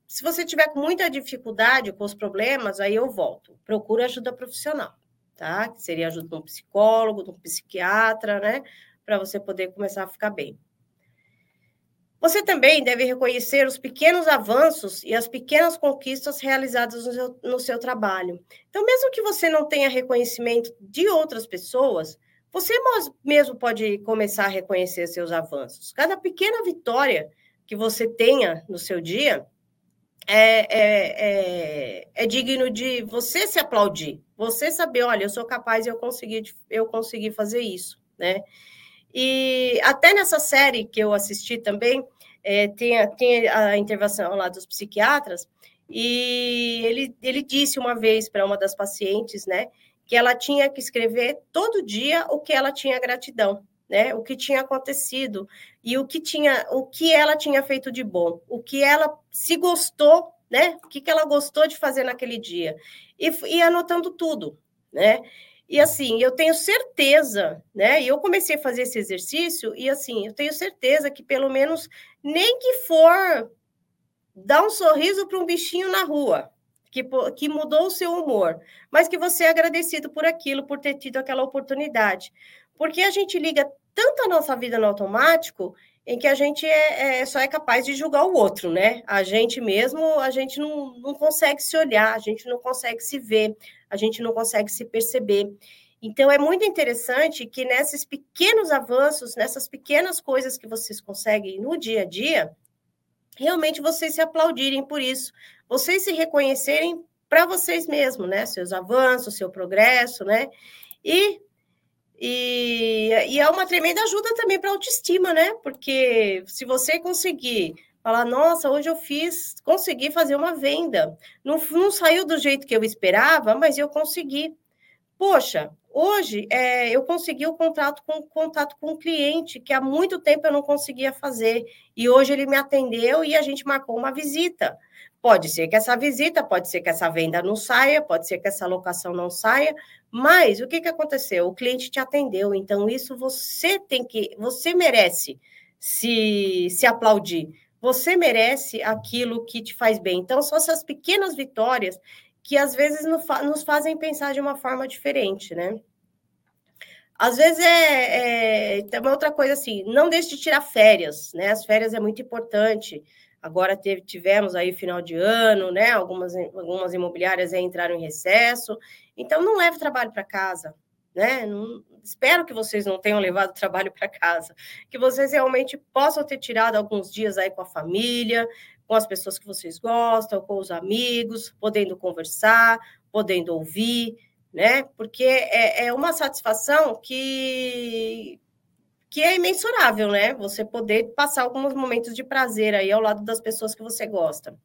se você tiver muita dificuldade com os problemas, aí eu volto. Procura ajuda profissional tá? Que seria ajuda de um psicólogo, de um psiquiatra, né? Para você poder começar a ficar bem. Você também deve reconhecer os pequenos avanços e as pequenas conquistas realizadas no seu, no seu, trabalho. Então, mesmo que você não tenha reconhecimento de outras pessoas, você mesmo pode começar a reconhecer seus avanços. Cada pequena vitória que você tenha no seu dia é, é, é, é digno de você se aplaudir, você saber, olha, eu sou capaz eu consegui, eu consegui fazer isso, né? E até nessa série que eu assisti também, é, tem, tem a intervenção lá dos psiquiatras, e ele, ele disse uma vez para uma das pacientes, né, que ela tinha que escrever todo dia o que ela tinha gratidão, né, o que tinha acontecido e o que tinha, o que ela tinha feito de bom, o que ela se gostou, né, o que, que ela gostou de fazer naquele dia e, e anotando tudo, né? E assim, eu tenho certeza, né? E eu comecei a fazer esse exercício e assim, eu tenho certeza que pelo menos nem que for dar um sorriso para um bichinho na rua, que, que mudou o seu humor, mas que você é agradecido por aquilo, por ter tido aquela oportunidade. Porque a gente liga tanto a nossa vida no automático em que a gente é, é, só é capaz de julgar o outro, né? A gente mesmo, a gente não, não consegue se olhar, a gente não consegue se ver, a gente não consegue se perceber. Então, é muito interessante que nesses pequenos avanços, nessas pequenas coisas que vocês conseguem no dia a dia, realmente vocês se aplaudirem por isso, vocês se reconhecerem para vocês mesmos, né? Seus avanços, seu progresso, né? E e, e é uma tremenda ajuda também para a autoestima, né? Porque se você conseguir falar, nossa, hoje eu fiz, consegui fazer uma venda. Não, não saiu do jeito que eu esperava, mas eu consegui. Poxa, hoje é, eu consegui o contato com contato com um cliente que há muito tempo eu não conseguia fazer. E hoje ele me atendeu e a gente marcou uma visita. Pode ser que essa visita, pode ser que essa venda não saia, pode ser que essa locação não saia, mas o que, que aconteceu? O cliente te atendeu, então isso você tem que, você merece se, se aplaudir, você merece aquilo que te faz bem. Então, são essas pequenas vitórias que às vezes nos fazem pensar de uma forma diferente, né? Às vezes é, é uma outra coisa assim, não deixe de tirar férias, né? As férias é muito importante. Agora teve, tivemos aí final de ano, né? Algumas, algumas imobiliárias entraram em recesso. Então, não leve trabalho para casa, né? Não, espero que vocês não tenham levado trabalho para casa, que vocês realmente possam ter tirado alguns dias aí com a família, com as pessoas que vocês gostam, com os amigos, podendo conversar, podendo ouvir, né? Porque é, é uma satisfação que, que é imensurável, né? Você poder passar alguns momentos de prazer aí ao lado das pessoas que você gosta.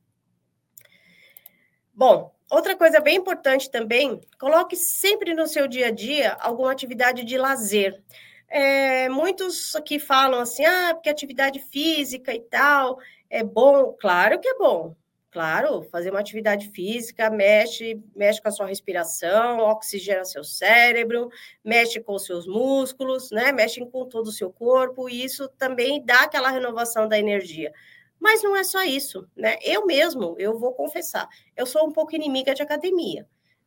Bom, outra coisa bem importante também, coloque sempre no seu dia a dia alguma atividade de lazer. É, muitos aqui falam assim, ah, porque atividade física e tal é bom. Claro que é bom, Claro, fazer uma atividade física mexe, mexe com a sua respiração, oxigena seu cérebro, mexe com os seus músculos, né? Mexe com todo o seu corpo, e isso também dá aquela renovação da energia. Mas não é só isso, né? Eu mesmo, eu vou confessar, eu sou um pouco inimiga de academia.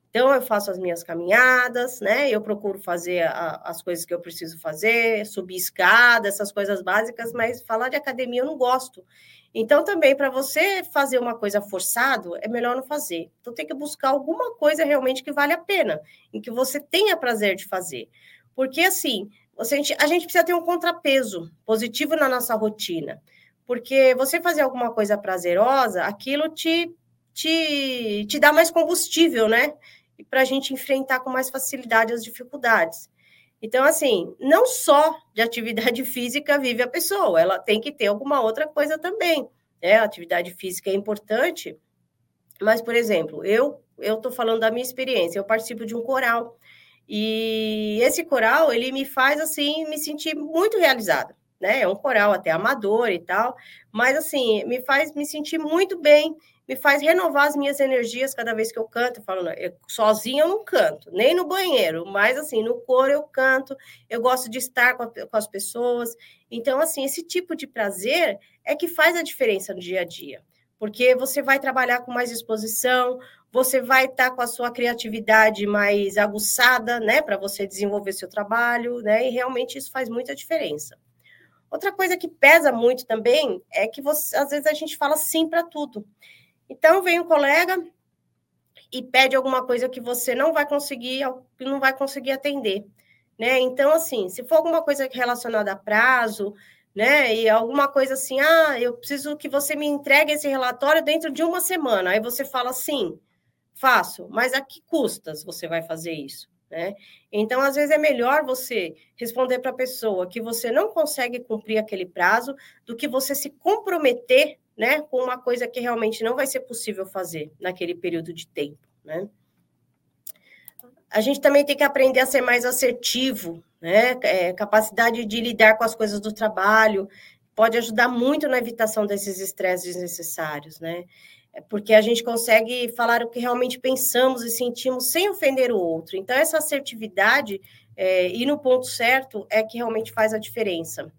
Então, eu faço as minhas caminhadas, né? Eu procuro fazer a, as coisas que eu preciso fazer, subir escada, essas coisas básicas, mas falar de academia eu não gosto. Então, também, para você fazer uma coisa forçado, é melhor não fazer. Então, tem que buscar alguma coisa realmente que vale a pena, em que você tenha prazer de fazer. Porque, assim, você, a gente precisa ter um contrapeso positivo na nossa rotina. Porque você fazer alguma coisa prazerosa, aquilo te, te, te dá mais combustível, né? Para a gente enfrentar com mais facilidade as dificuldades. Então, assim, não só de atividade física vive a pessoa, ela tem que ter alguma outra coisa também. Né? A atividade física é importante, mas, por exemplo, eu eu estou falando da minha experiência, eu participo de um coral, e esse coral, ele me faz, assim, me sentir muito realizada, né? É um coral até amador e tal, mas, assim, me faz me sentir muito bem, me faz renovar as minhas energias cada vez que eu canto. Eu falo, eu, sozinha eu não canto, nem no banheiro, mas assim, no coro eu canto, eu gosto de estar com, a, com as pessoas. Então, assim, esse tipo de prazer é que faz a diferença no dia a dia, porque você vai trabalhar com mais disposição, você vai estar com a sua criatividade mais aguçada, né, para você desenvolver seu trabalho, né, e realmente isso faz muita diferença. Outra coisa que pesa muito também é que você, às vezes a gente fala sim para tudo. Então, vem um colega e pede alguma coisa que você não vai conseguir, não vai conseguir atender, né? Então, assim, se for alguma coisa relacionada a prazo, né? E alguma coisa assim, ah, eu preciso que você me entregue esse relatório dentro de uma semana. Aí você fala assim, faço, mas a que custas você vai fazer isso? Né? Então, às vezes, é melhor você responder para a pessoa que você não consegue cumprir aquele prazo do que você se comprometer né, com uma coisa que realmente não vai ser possível fazer naquele período de tempo, né? A gente também tem que aprender a ser mais assertivo, né? É, capacidade de lidar com as coisas do trabalho, pode ajudar muito na evitação desses estresses desnecessários, né? É porque a gente consegue falar o que realmente pensamos e sentimos sem ofender o outro. Então, essa assertividade é, e no ponto certo é que realmente faz a diferença.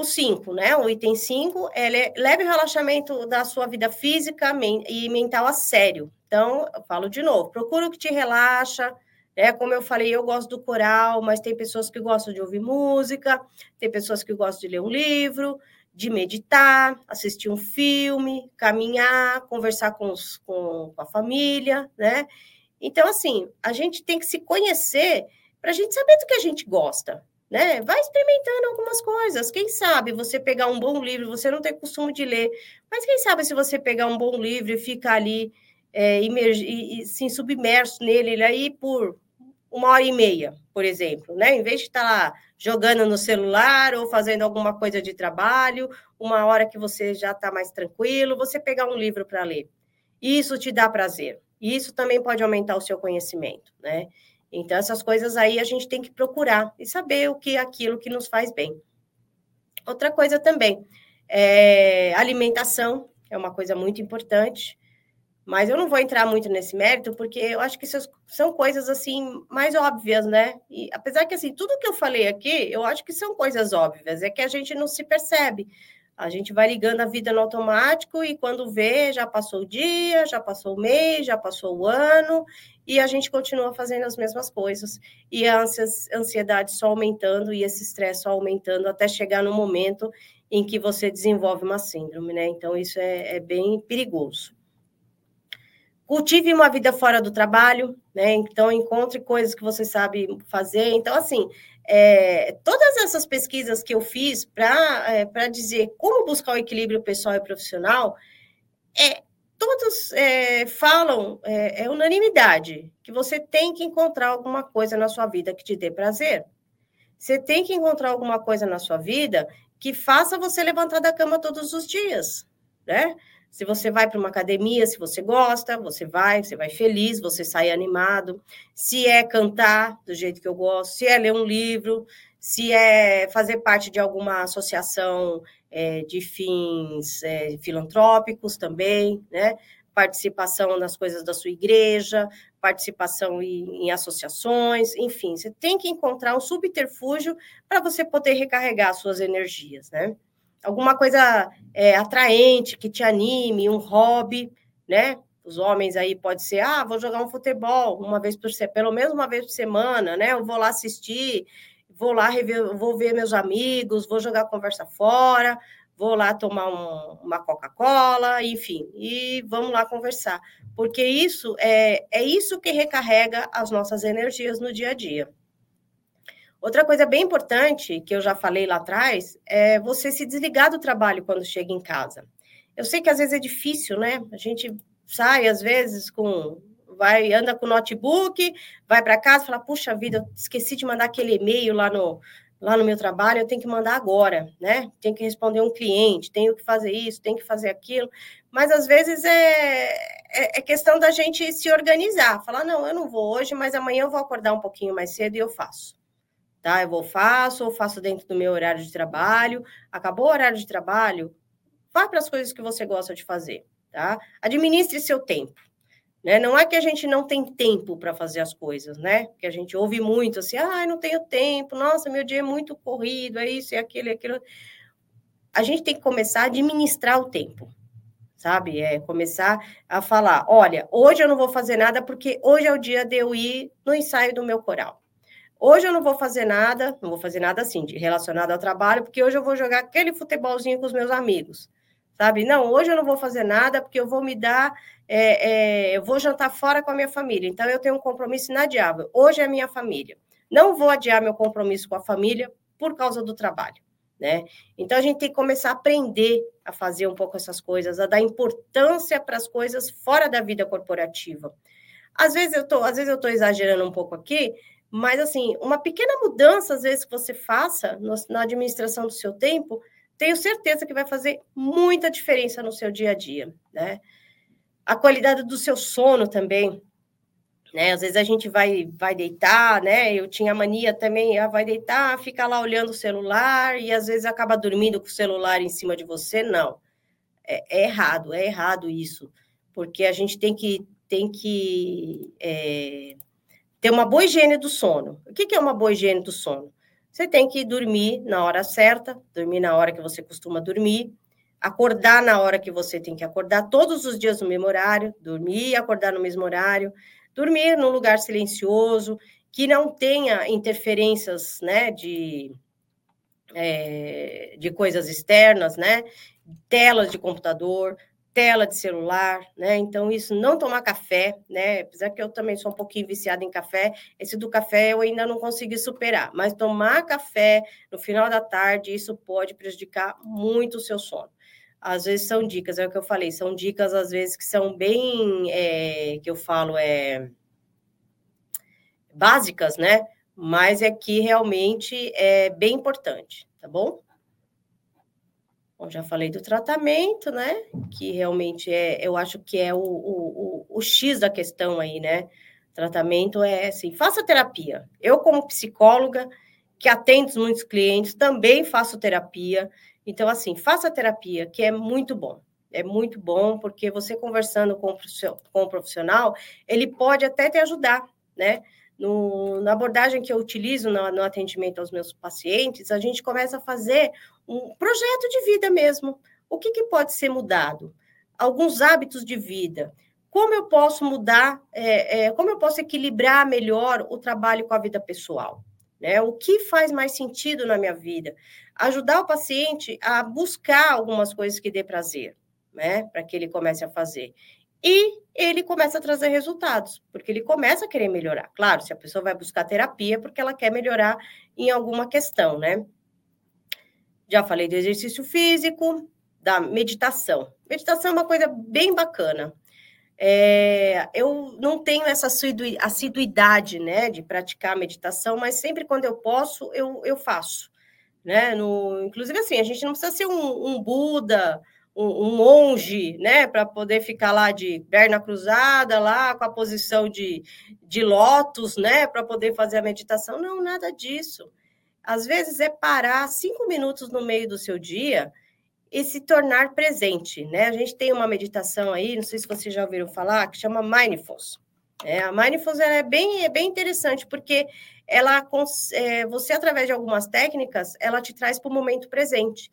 O 5, né? O item 5 é leve o relaxamento da sua vida física e mental a sério. Então, eu falo de novo, procura o que te relaxa, é, como eu falei, eu gosto do coral, mas tem pessoas que gostam de ouvir música, tem pessoas que gostam de ler um livro, de meditar, assistir um filme, caminhar, conversar com, os, com a família, né? Então, assim, a gente tem que se conhecer para a gente saber do que a gente gosta, né? Vai experimentando algumas coisas. Quem sabe você pegar um bom livro, você não tem costume de ler, mas quem sabe se você pegar um bom livro e ficar ali é, imerg... e, e, sim, submerso nele aí por uma hora e meia, por exemplo, né? Em vez de estar lá jogando no celular ou fazendo alguma coisa de trabalho, uma hora que você já está mais tranquilo, você pegar um livro para ler. Isso te dá prazer. Isso também pode aumentar o seu conhecimento, né? Então, essas coisas aí a gente tem que procurar e saber o que é aquilo que nos faz bem. Outra coisa também, é alimentação, é uma coisa muito importante. Mas eu não vou entrar muito nesse mérito, porque eu acho que são coisas assim mais óbvias, né? E apesar que assim, tudo que eu falei aqui, eu acho que são coisas óbvias, é que a gente não se percebe. A gente vai ligando a vida no automático e quando vê, já passou o dia, já passou o mês, já passou o ano, e a gente continua fazendo as mesmas coisas. E a ansiedade só aumentando e esse estresse só aumentando até chegar no momento em que você desenvolve uma síndrome, né? Então, isso é, é bem perigoso. Cultive uma vida fora do trabalho, né? Então, encontre coisas que você sabe fazer. Então, assim, é, todas essas pesquisas que eu fiz para é, dizer como buscar o equilíbrio pessoal e profissional, é, todos é, falam, é, é unanimidade, que você tem que encontrar alguma coisa na sua vida que te dê prazer. Você tem que encontrar alguma coisa na sua vida que faça você levantar da cama todos os dias, né? Se você vai para uma academia, se você gosta, você vai, você vai feliz, você sai animado. Se é cantar do jeito que eu gosto, se é ler um livro, se é fazer parte de alguma associação é, de fins é, filantrópicos também, né? Participação nas coisas da sua igreja, participação em, em associações, enfim, você tem que encontrar um subterfúgio para você poder recarregar suas energias, né? Alguma coisa é, atraente, que te anime, um hobby, né? Os homens aí pode ser, ah, vou jogar um futebol uma vez por semana, pelo menos uma vez por semana, né? Eu vou lá assistir, vou lá rever, vou ver meus amigos, vou jogar conversa fora, vou lá tomar um, uma Coca-Cola, enfim, e vamos lá conversar. Porque isso é, é isso que recarrega as nossas energias no dia a dia. Outra coisa bem importante, que eu já falei lá atrás, é você se desligar do trabalho quando chega em casa. Eu sei que às vezes é difícil, né? A gente sai, às vezes, com. Vai, anda com o notebook, vai para casa, fala, puxa vida, esqueci de mandar aquele e-mail lá no, lá no meu trabalho, eu tenho que mandar agora, né? Tenho que responder um cliente, tenho que fazer isso, tenho que fazer aquilo. Mas às vezes é, é, é, questão da gente se organizar, falar, não, eu não vou hoje, mas amanhã eu vou acordar um pouquinho mais cedo e eu faço tá? Eu vou faço, ou faço dentro do meu horário de trabalho. Acabou o horário de trabalho, vá para as coisas que você gosta de fazer, tá? Administre seu tempo. Né? Não é que a gente não tem tempo para fazer as coisas, né? Que a gente ouve muito assim, ah, não tenho tempo, nossa, meu dia é muito corrido, é isso, é aquilo, é aquilo. A gente tem que começar a administrar o tempo, sabe? É começar a falar, olha, hoje eu não vou fazer nada porque hoje é o dia de eu ir no ensaio do meu coral. Hoje eu não vou fazer nada, não vou fazer nada assim, de relacionado ao trabalho, porque hoje eu vou jogar aquele futebolzinho com os meus amigos, sabe? Não, hoje eu não vou fazer nada, porque eu vou me dar, é, é, eu vou jantar fora com a minha família, então eu tenho um compromisso inadiável. Hoje é minha família. Não vou adiar meu compromisso com a família por causa do trabalho, né? Então a gente tem que começar a aprender a fazer um pouco essas coisas, a dar importância para as coisas fora da vida corporativa. Às vezes eu tô, às vezes eu estou exagerando um pouco aqui, mas, assim, uma pequena mudança, às vezes, que você faça no, na administração do seu tempo, tenho certeza que vai fazer muita diferença no seu dia a dia, né? A qualidade do seu sono também. né? Às vezes a gente vai, vai deitar, né? Eu tinha mania também, ah, vai deitar, fica lá olhando o celular e às vezes acaba dormindo com o celular em cima de você. Não, é, é errado, é errado isso, porque a gente tem que, tem que é, ter uma boa higiene do sono. O que, que é uma boa higiene do sono? Você tem que dormir na hora certa, dormir na hora que você costuma dormir, acordar na hora que você tem que acordar, todos os dias no mesmo horário, dormir e acordar no mesmo horário dormir num lugar silencioso, que não tenha interferências, né, de, é, de coisas externas, né, telas de computador, tela de celular, né? Então, isso, não tomar café, né? Apesar que eu também sou um pouquinho viciada em café, esse do café eu ainda não consegui superar, mas tomar café no final da tarde, isso pode prejudicar muito o seu sono às vezes são dicas, é o que eu falei, são dicas às vezes que são bem, é, que eu falo, é básicas, né? Mas é que realmente é bem importante, tá bom? Bom, já falei do tratamento, né? Que realmente é, eu acho que é o, o, o, o X da questão aí, né? Tratamento é assim, faça terapia. Eu, como psicóloga, que atendo muitos clientes, também faço terapia. Então, assim, faça terapia, que é muito bom. É muito bom, porque você conversando com o profissional, ele pode até te ajudar, né? No, na abordagem que eu utilizo no, no, atendimento aos meus pacientes, a gente começa a fazer um projeto de vida mesmo. O que, que pode ser mudado? Alguns hábitos de vida. Como eu posso mudar, é, é, como eu posso equilibrar melhor o trabalho com a vida pessoal? Né? O que faz mais sentido na minha vida? Ajudar o paciente a buscar algumas coisas que dê prazer, né? Para que ele comece a fazer. E ele começa a trazer resultados, porque ele começa a querer melhorar. Claro, se a pessoa vai buscar terapia, porque ela quer melhorar em alguma questão, né? Já falei do exercício físico, da meditação. Meditação é uma coisa bem bacana. É, eu não tenho essa assiduidade, né, de praticar meditação, mas sempre quando eu posso, eu, eu faço, né, no, inclusive assim, a gente não precisa ser um, um Buda, um, um, monge, né, para poder ficar lá de perna cruzada, lá com a posição de, de lótus, né, para poder fazer a meditação, não, nada disso. Às vezes é parar cinco minutos no meio do seu dia e se tornar presente, né? A gente tem uma meditação aí, não sei se vocês já ouviram falar, que chama Mindfulness. É, a Mindfulness é bem, é bem interessante, porque ela, é, você, através de algumas técnicas, ela te traz para o momento presente.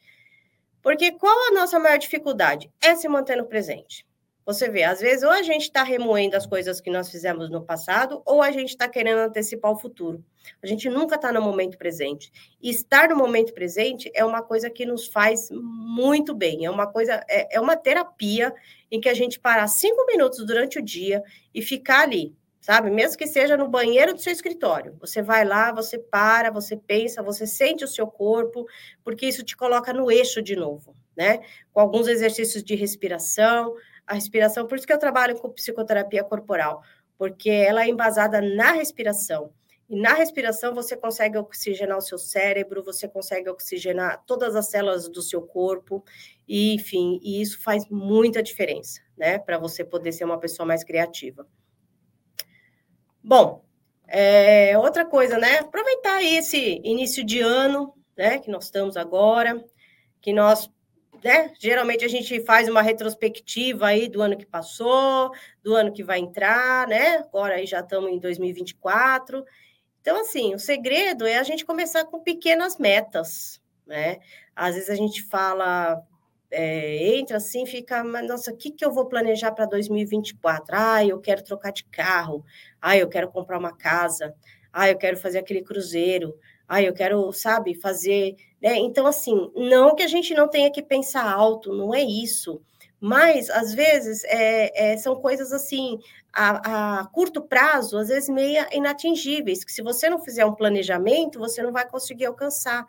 Porque qual a nossa maior dificuldade? É se manter no presente. Você vê, às vezes, ou a gente está remoendo as coisas que nós fizemos no passado, ou a gente está querendo antecipar o futuro. A gente nunca está no momento presente. E estar no momento presente é uma coisa que nos faz muito bem. É uma coisa, é, é uma terapia em que a gente para cinco minutos durante o dia e ficar ali, sabe? Mesmo que seja no banheiro do seu escritório. Você vai lá, você para, você pensa, você sente o seu corpo, porque isso te coloca no eixo de novo, né? Com alguns exercícios de respiração a respiração, por isso que eu trabalho com psicoterapia corporal, porque ela é embasada na respiração. E na respiração você consegue oxigenar o seu cérebro, você consegue oxigenar todas as células do seu corpo, e enfim, e isso faz muita diferença, né, para você poder ser uma pessoa mais criativa. Bom, é, outra coisa, né, aproveitar esse início de ano, né, que nós estamos agora, que nós né? Geralmente a gente faz uma retrospectiva aí do ano que passou, do ano que vai entrar, né? Agora aí já estamos em 2024. Então, assim, o segredo é a gente começar com pequenas metas, né? Às vezes a gente fala, é, entra assim, fica, mas nossa, o que, que eu vou planejar para 2024? Ah, eu quero trocar de carro, ah, eu quero comprar uma casa, ah, eu quero fazer aquele cruzeiro, ah, eu quero, sabe, fazer. Né? Então, assim, não que a gente não tenha que pensar alto, não é isso. Mas, às vezes, é, é, são coisas assim, a, a, curto prazo, às vezes meia inatingíveis, que se você não fizer um planejamento, você não vai conseguir alcançar.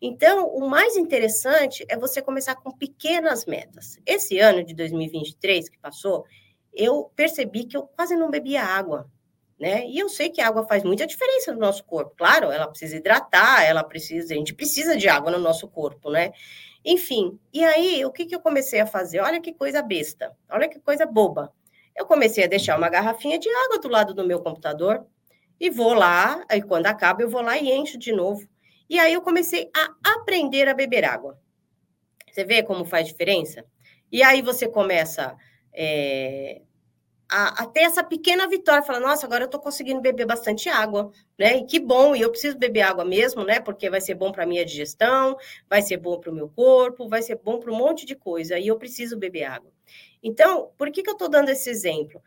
Então, o mais interessante é você começar com pequenas metas. Esse ano de 2023 que passou, eu percebi que eu quase não bebia água né? E eu sei que a água faz muita diferença no nosso corpo. Claro, ela precisa hidratar, ela precisa, a gente precisa de água no nosso corpo, né? Enfim, e aí o que, que eu comecei a fazer? Olha que coisa besta, olha que coisa boba. Eu comecei a deixar uma garrafinha de água do lado do meu computador e vou lá, aí quando acaba eu vou lá e encho de novo. E aí eu comecei a aprender a beber água. Você vê como faz diferença? E aí você começa é, a, a, ter essa pequena vitória, fala, nossa, agora eu estou conseguindo beber bastante água, né? E que bom, e eu preciso beber água mesmo, né? Porque vai ser bom para a minha digestão, vai ser bom para o meu corpo, vai ser bom para um monte de coisa, e eu preciso beber água. Então, por que, que eu estou dando esse exemplo?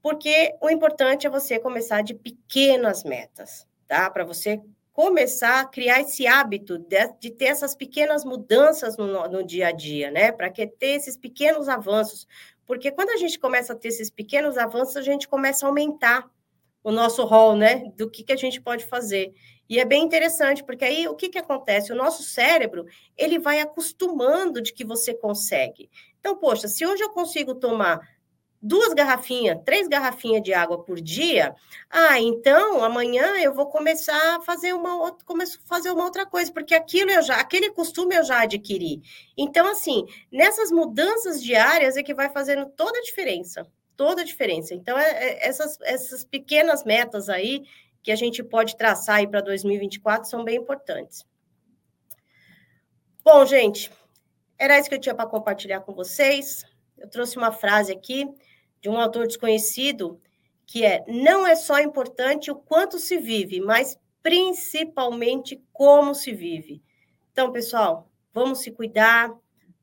Porque o importante é você começar de pequenas metas, tá? Para você começar a criar esse hábito de, de ter essas pequenas mudanças no, no dia a dia, né? Para que ter esses pequenos avanços. Porque quando a gente começa a ter esses pequenos avanços, a gente começa a aumentar o nosso rol, né? Do que, que a gente pode fazer. E é bem interessante, porque aí o que, que acontece? O nosso cérebro, ele vai acostumando de que você consegue. Então, poxa, se hoje eu consigo tomar duas garrafinhas, três garrafinhas de água por dia, ah, então amanhã eu vou começar a fazer uma outra, começo a fazer uma outra coisa, porque aquilo eu já, aquele costume eu já adquiri. Então, assim, nessas mudanças diárias é que vai fazendo toda a diferença, toda a diferença. Então, é, é, essas, essas pequenas metas aí que a gente pode traçar aí para 2024 são bem importantes. Bom, gente, era isso que eu tinha para compartilhar com vocês. Eu trouxe uma frase aqui de um autor desconhecido, que é: não é só importante o quanto se vive, mas principalmente como se vive. Então, pessoal, vamos se cuidar,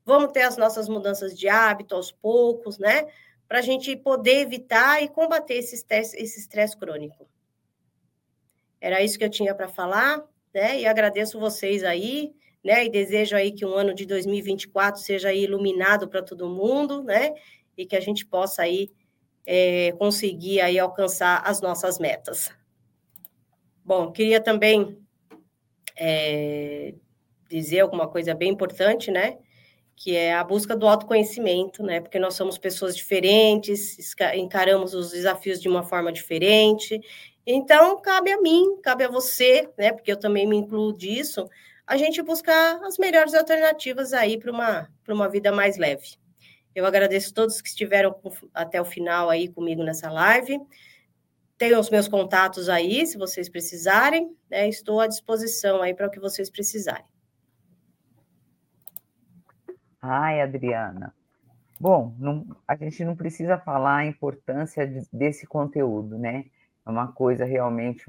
vamos ter as nossas mudanças de hábito aos poucos, né? Para a gente poder evitar e combater esse estresse, esse estresse crônico. Era isso que eu tinha para falar, né? E agradeço vocês aí, né? E desejo aí que um ano de 2024 seja iluminado para todo mundo, né? E que a gente possa aí é, conseguir aí alcançar as nossas metas. Bom, queria também é, dizer alguma coisa bem importante, né? Que é a busca do autoconhecimento, né? Porque nós somos pessoas diferentes, encaramos os desafios de uma forma diferente. Então, cabe a mim, cabe a você, né? Porque eu também me incluo disso, a gente buscar as melhores alternativas aí para uma, uma vida mais leve. Eu agradeço todos que estiveram até o final aí comigo nessa live. Tenho os meus contatos aí, se vocês precisarem, né? Estou à disposição aí para o que vocês precisarem. Ai, Adriana. Bom, não, a gente não precisa falar a importância de, desse conteúdo, né? É uma coisa realmente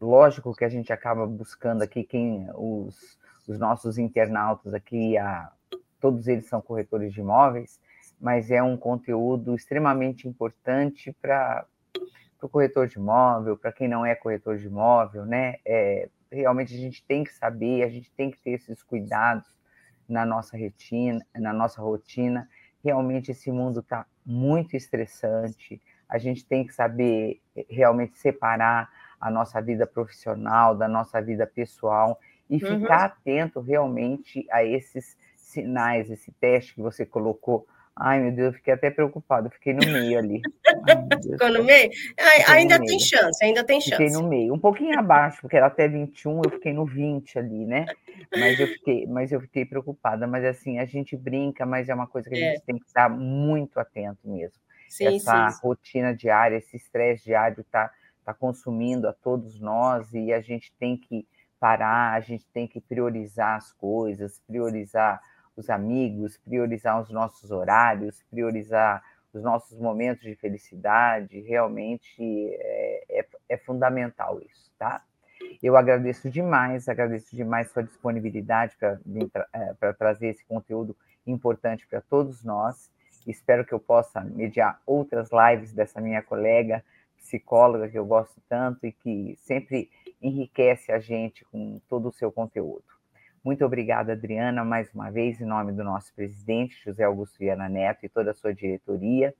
lógico que a gente acaba buscando aqui quem os, os nossos internautas aqui, a, todos eles são corretores de imóveis, mas é um conteúdo extremamente importante para o corretor de imóvel, para quem não é corretor de imóvel, né? É, realmente a gente tem que saber, a gente tem que ter esses cuidados na nossa retina, na nossa rotina. Realmente esse mundo está muito estressante. A gente tem que saber eh, realmente separar a nossa vida profissional da nossa vida pessoal e uhum. ficar atento realmente a esses sinais, esse teste que você colocou Ai, meu Deus, eu fiquei até preocupado, fiquei no meio ali. Ficou no meio? Ai, ainda no tem meio. chance, ainda tem chance. Fiquei no meio, um pouquinho abaixo, porque era até 21, eu fiquei no 20 ali, né? Mas eu fiquei, mas eu fiquei preocupada. Mas assim, a gente brinca, mas é uma coisa que a gente é. tem que estar muito atento mesmo. Sim, Essa sim. rotina diária, esse estresse diário está tá consumindo a todos nós e a gente tem que parar, a gente tem que priorizar as coisas, priorizar os amigos, priorizar os nossos horários, priorizar os nossos momentos de felicidade, realmente é, é, é fundamental isso, tá? Eu agradeço demais, agradeço demais sua disponibilidade para é, trazer esse conteúdo importante para todos nós. Espero que eu possa mediar outras lives dessa minha colega psicóloga que eu gosto tanto e que sempre enriquece a gente com todo o seu conteúdo. Muito obrigada, Adriana, mais uma vez, em nome do nosso presidente, José Augusto Viana Neto, e toda a sua diretoria,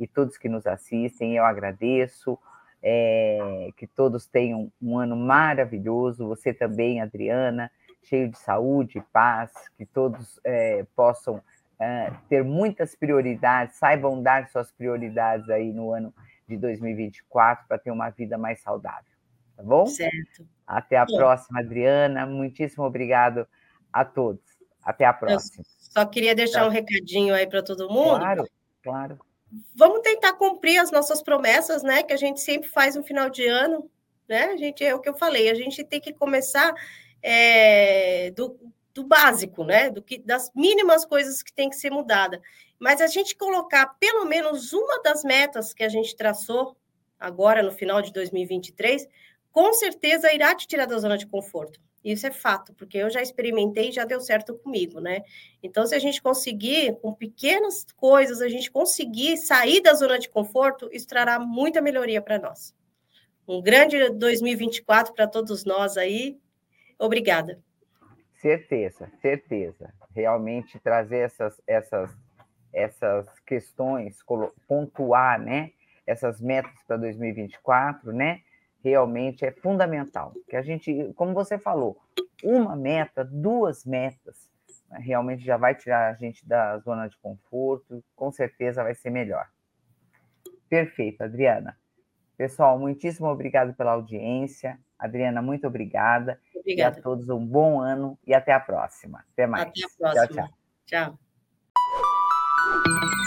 e todos que nos assistem. Eu agradeço. É, que todos tenham um ano maravilhoso, você também, Adriana, cheio de saúde paz, que todos é, possam é, ter muitas prioridades, saibam dar suas prioridades aí no ano de 2024 para ter uma vida mais saudável. Tá bom? Certo. Até a próxima, Adriana. Muitíssimo obrigado a todos. Até a próxima. Eu só queria deixar tá. um recadinho aí para todo mundo. Claro, claro. vamos tentar cumprir as nossas promessas, né? Que a gente sempre faz no final de ano, né? A gente é o que eu falei, a gente tem que começar é, do, do básico, né? Do que das mínimas coisas que tem que ser mudada. Mas a gente colocar pelo menos uma das metas que a gente traçou agora no final de 2023, com certeza irá te tirar da zona de conforto. Isso é fato, porque eu já experimentei e já deu certo comigo, né? Então, se a gente conseguir, com pequenas coisas, a gente conseguir sair da zona de conforto, isso trará muita melhoria para nós. Um grande 2024 para todos nós aí. Obrigada. Certeza, certeza. Realmente trazer essas, essas, essas questões, pontuar, né? Essas metas para 2024, né? Realmente é fundamental. Que a gente, como você falou, uma meta, duas metas, né, realmente já vai tirar a gente da zona de conforto, com certeza vai ser melhor. Perfeito, Adriana. Pessoal, muitíssimo obrigado pela audiência. Adriana, muito obrigada. Obrigada. E a todos um bom ano e até a próxima. Até mais. Até a próxima. Tchau, tchau. Tchau.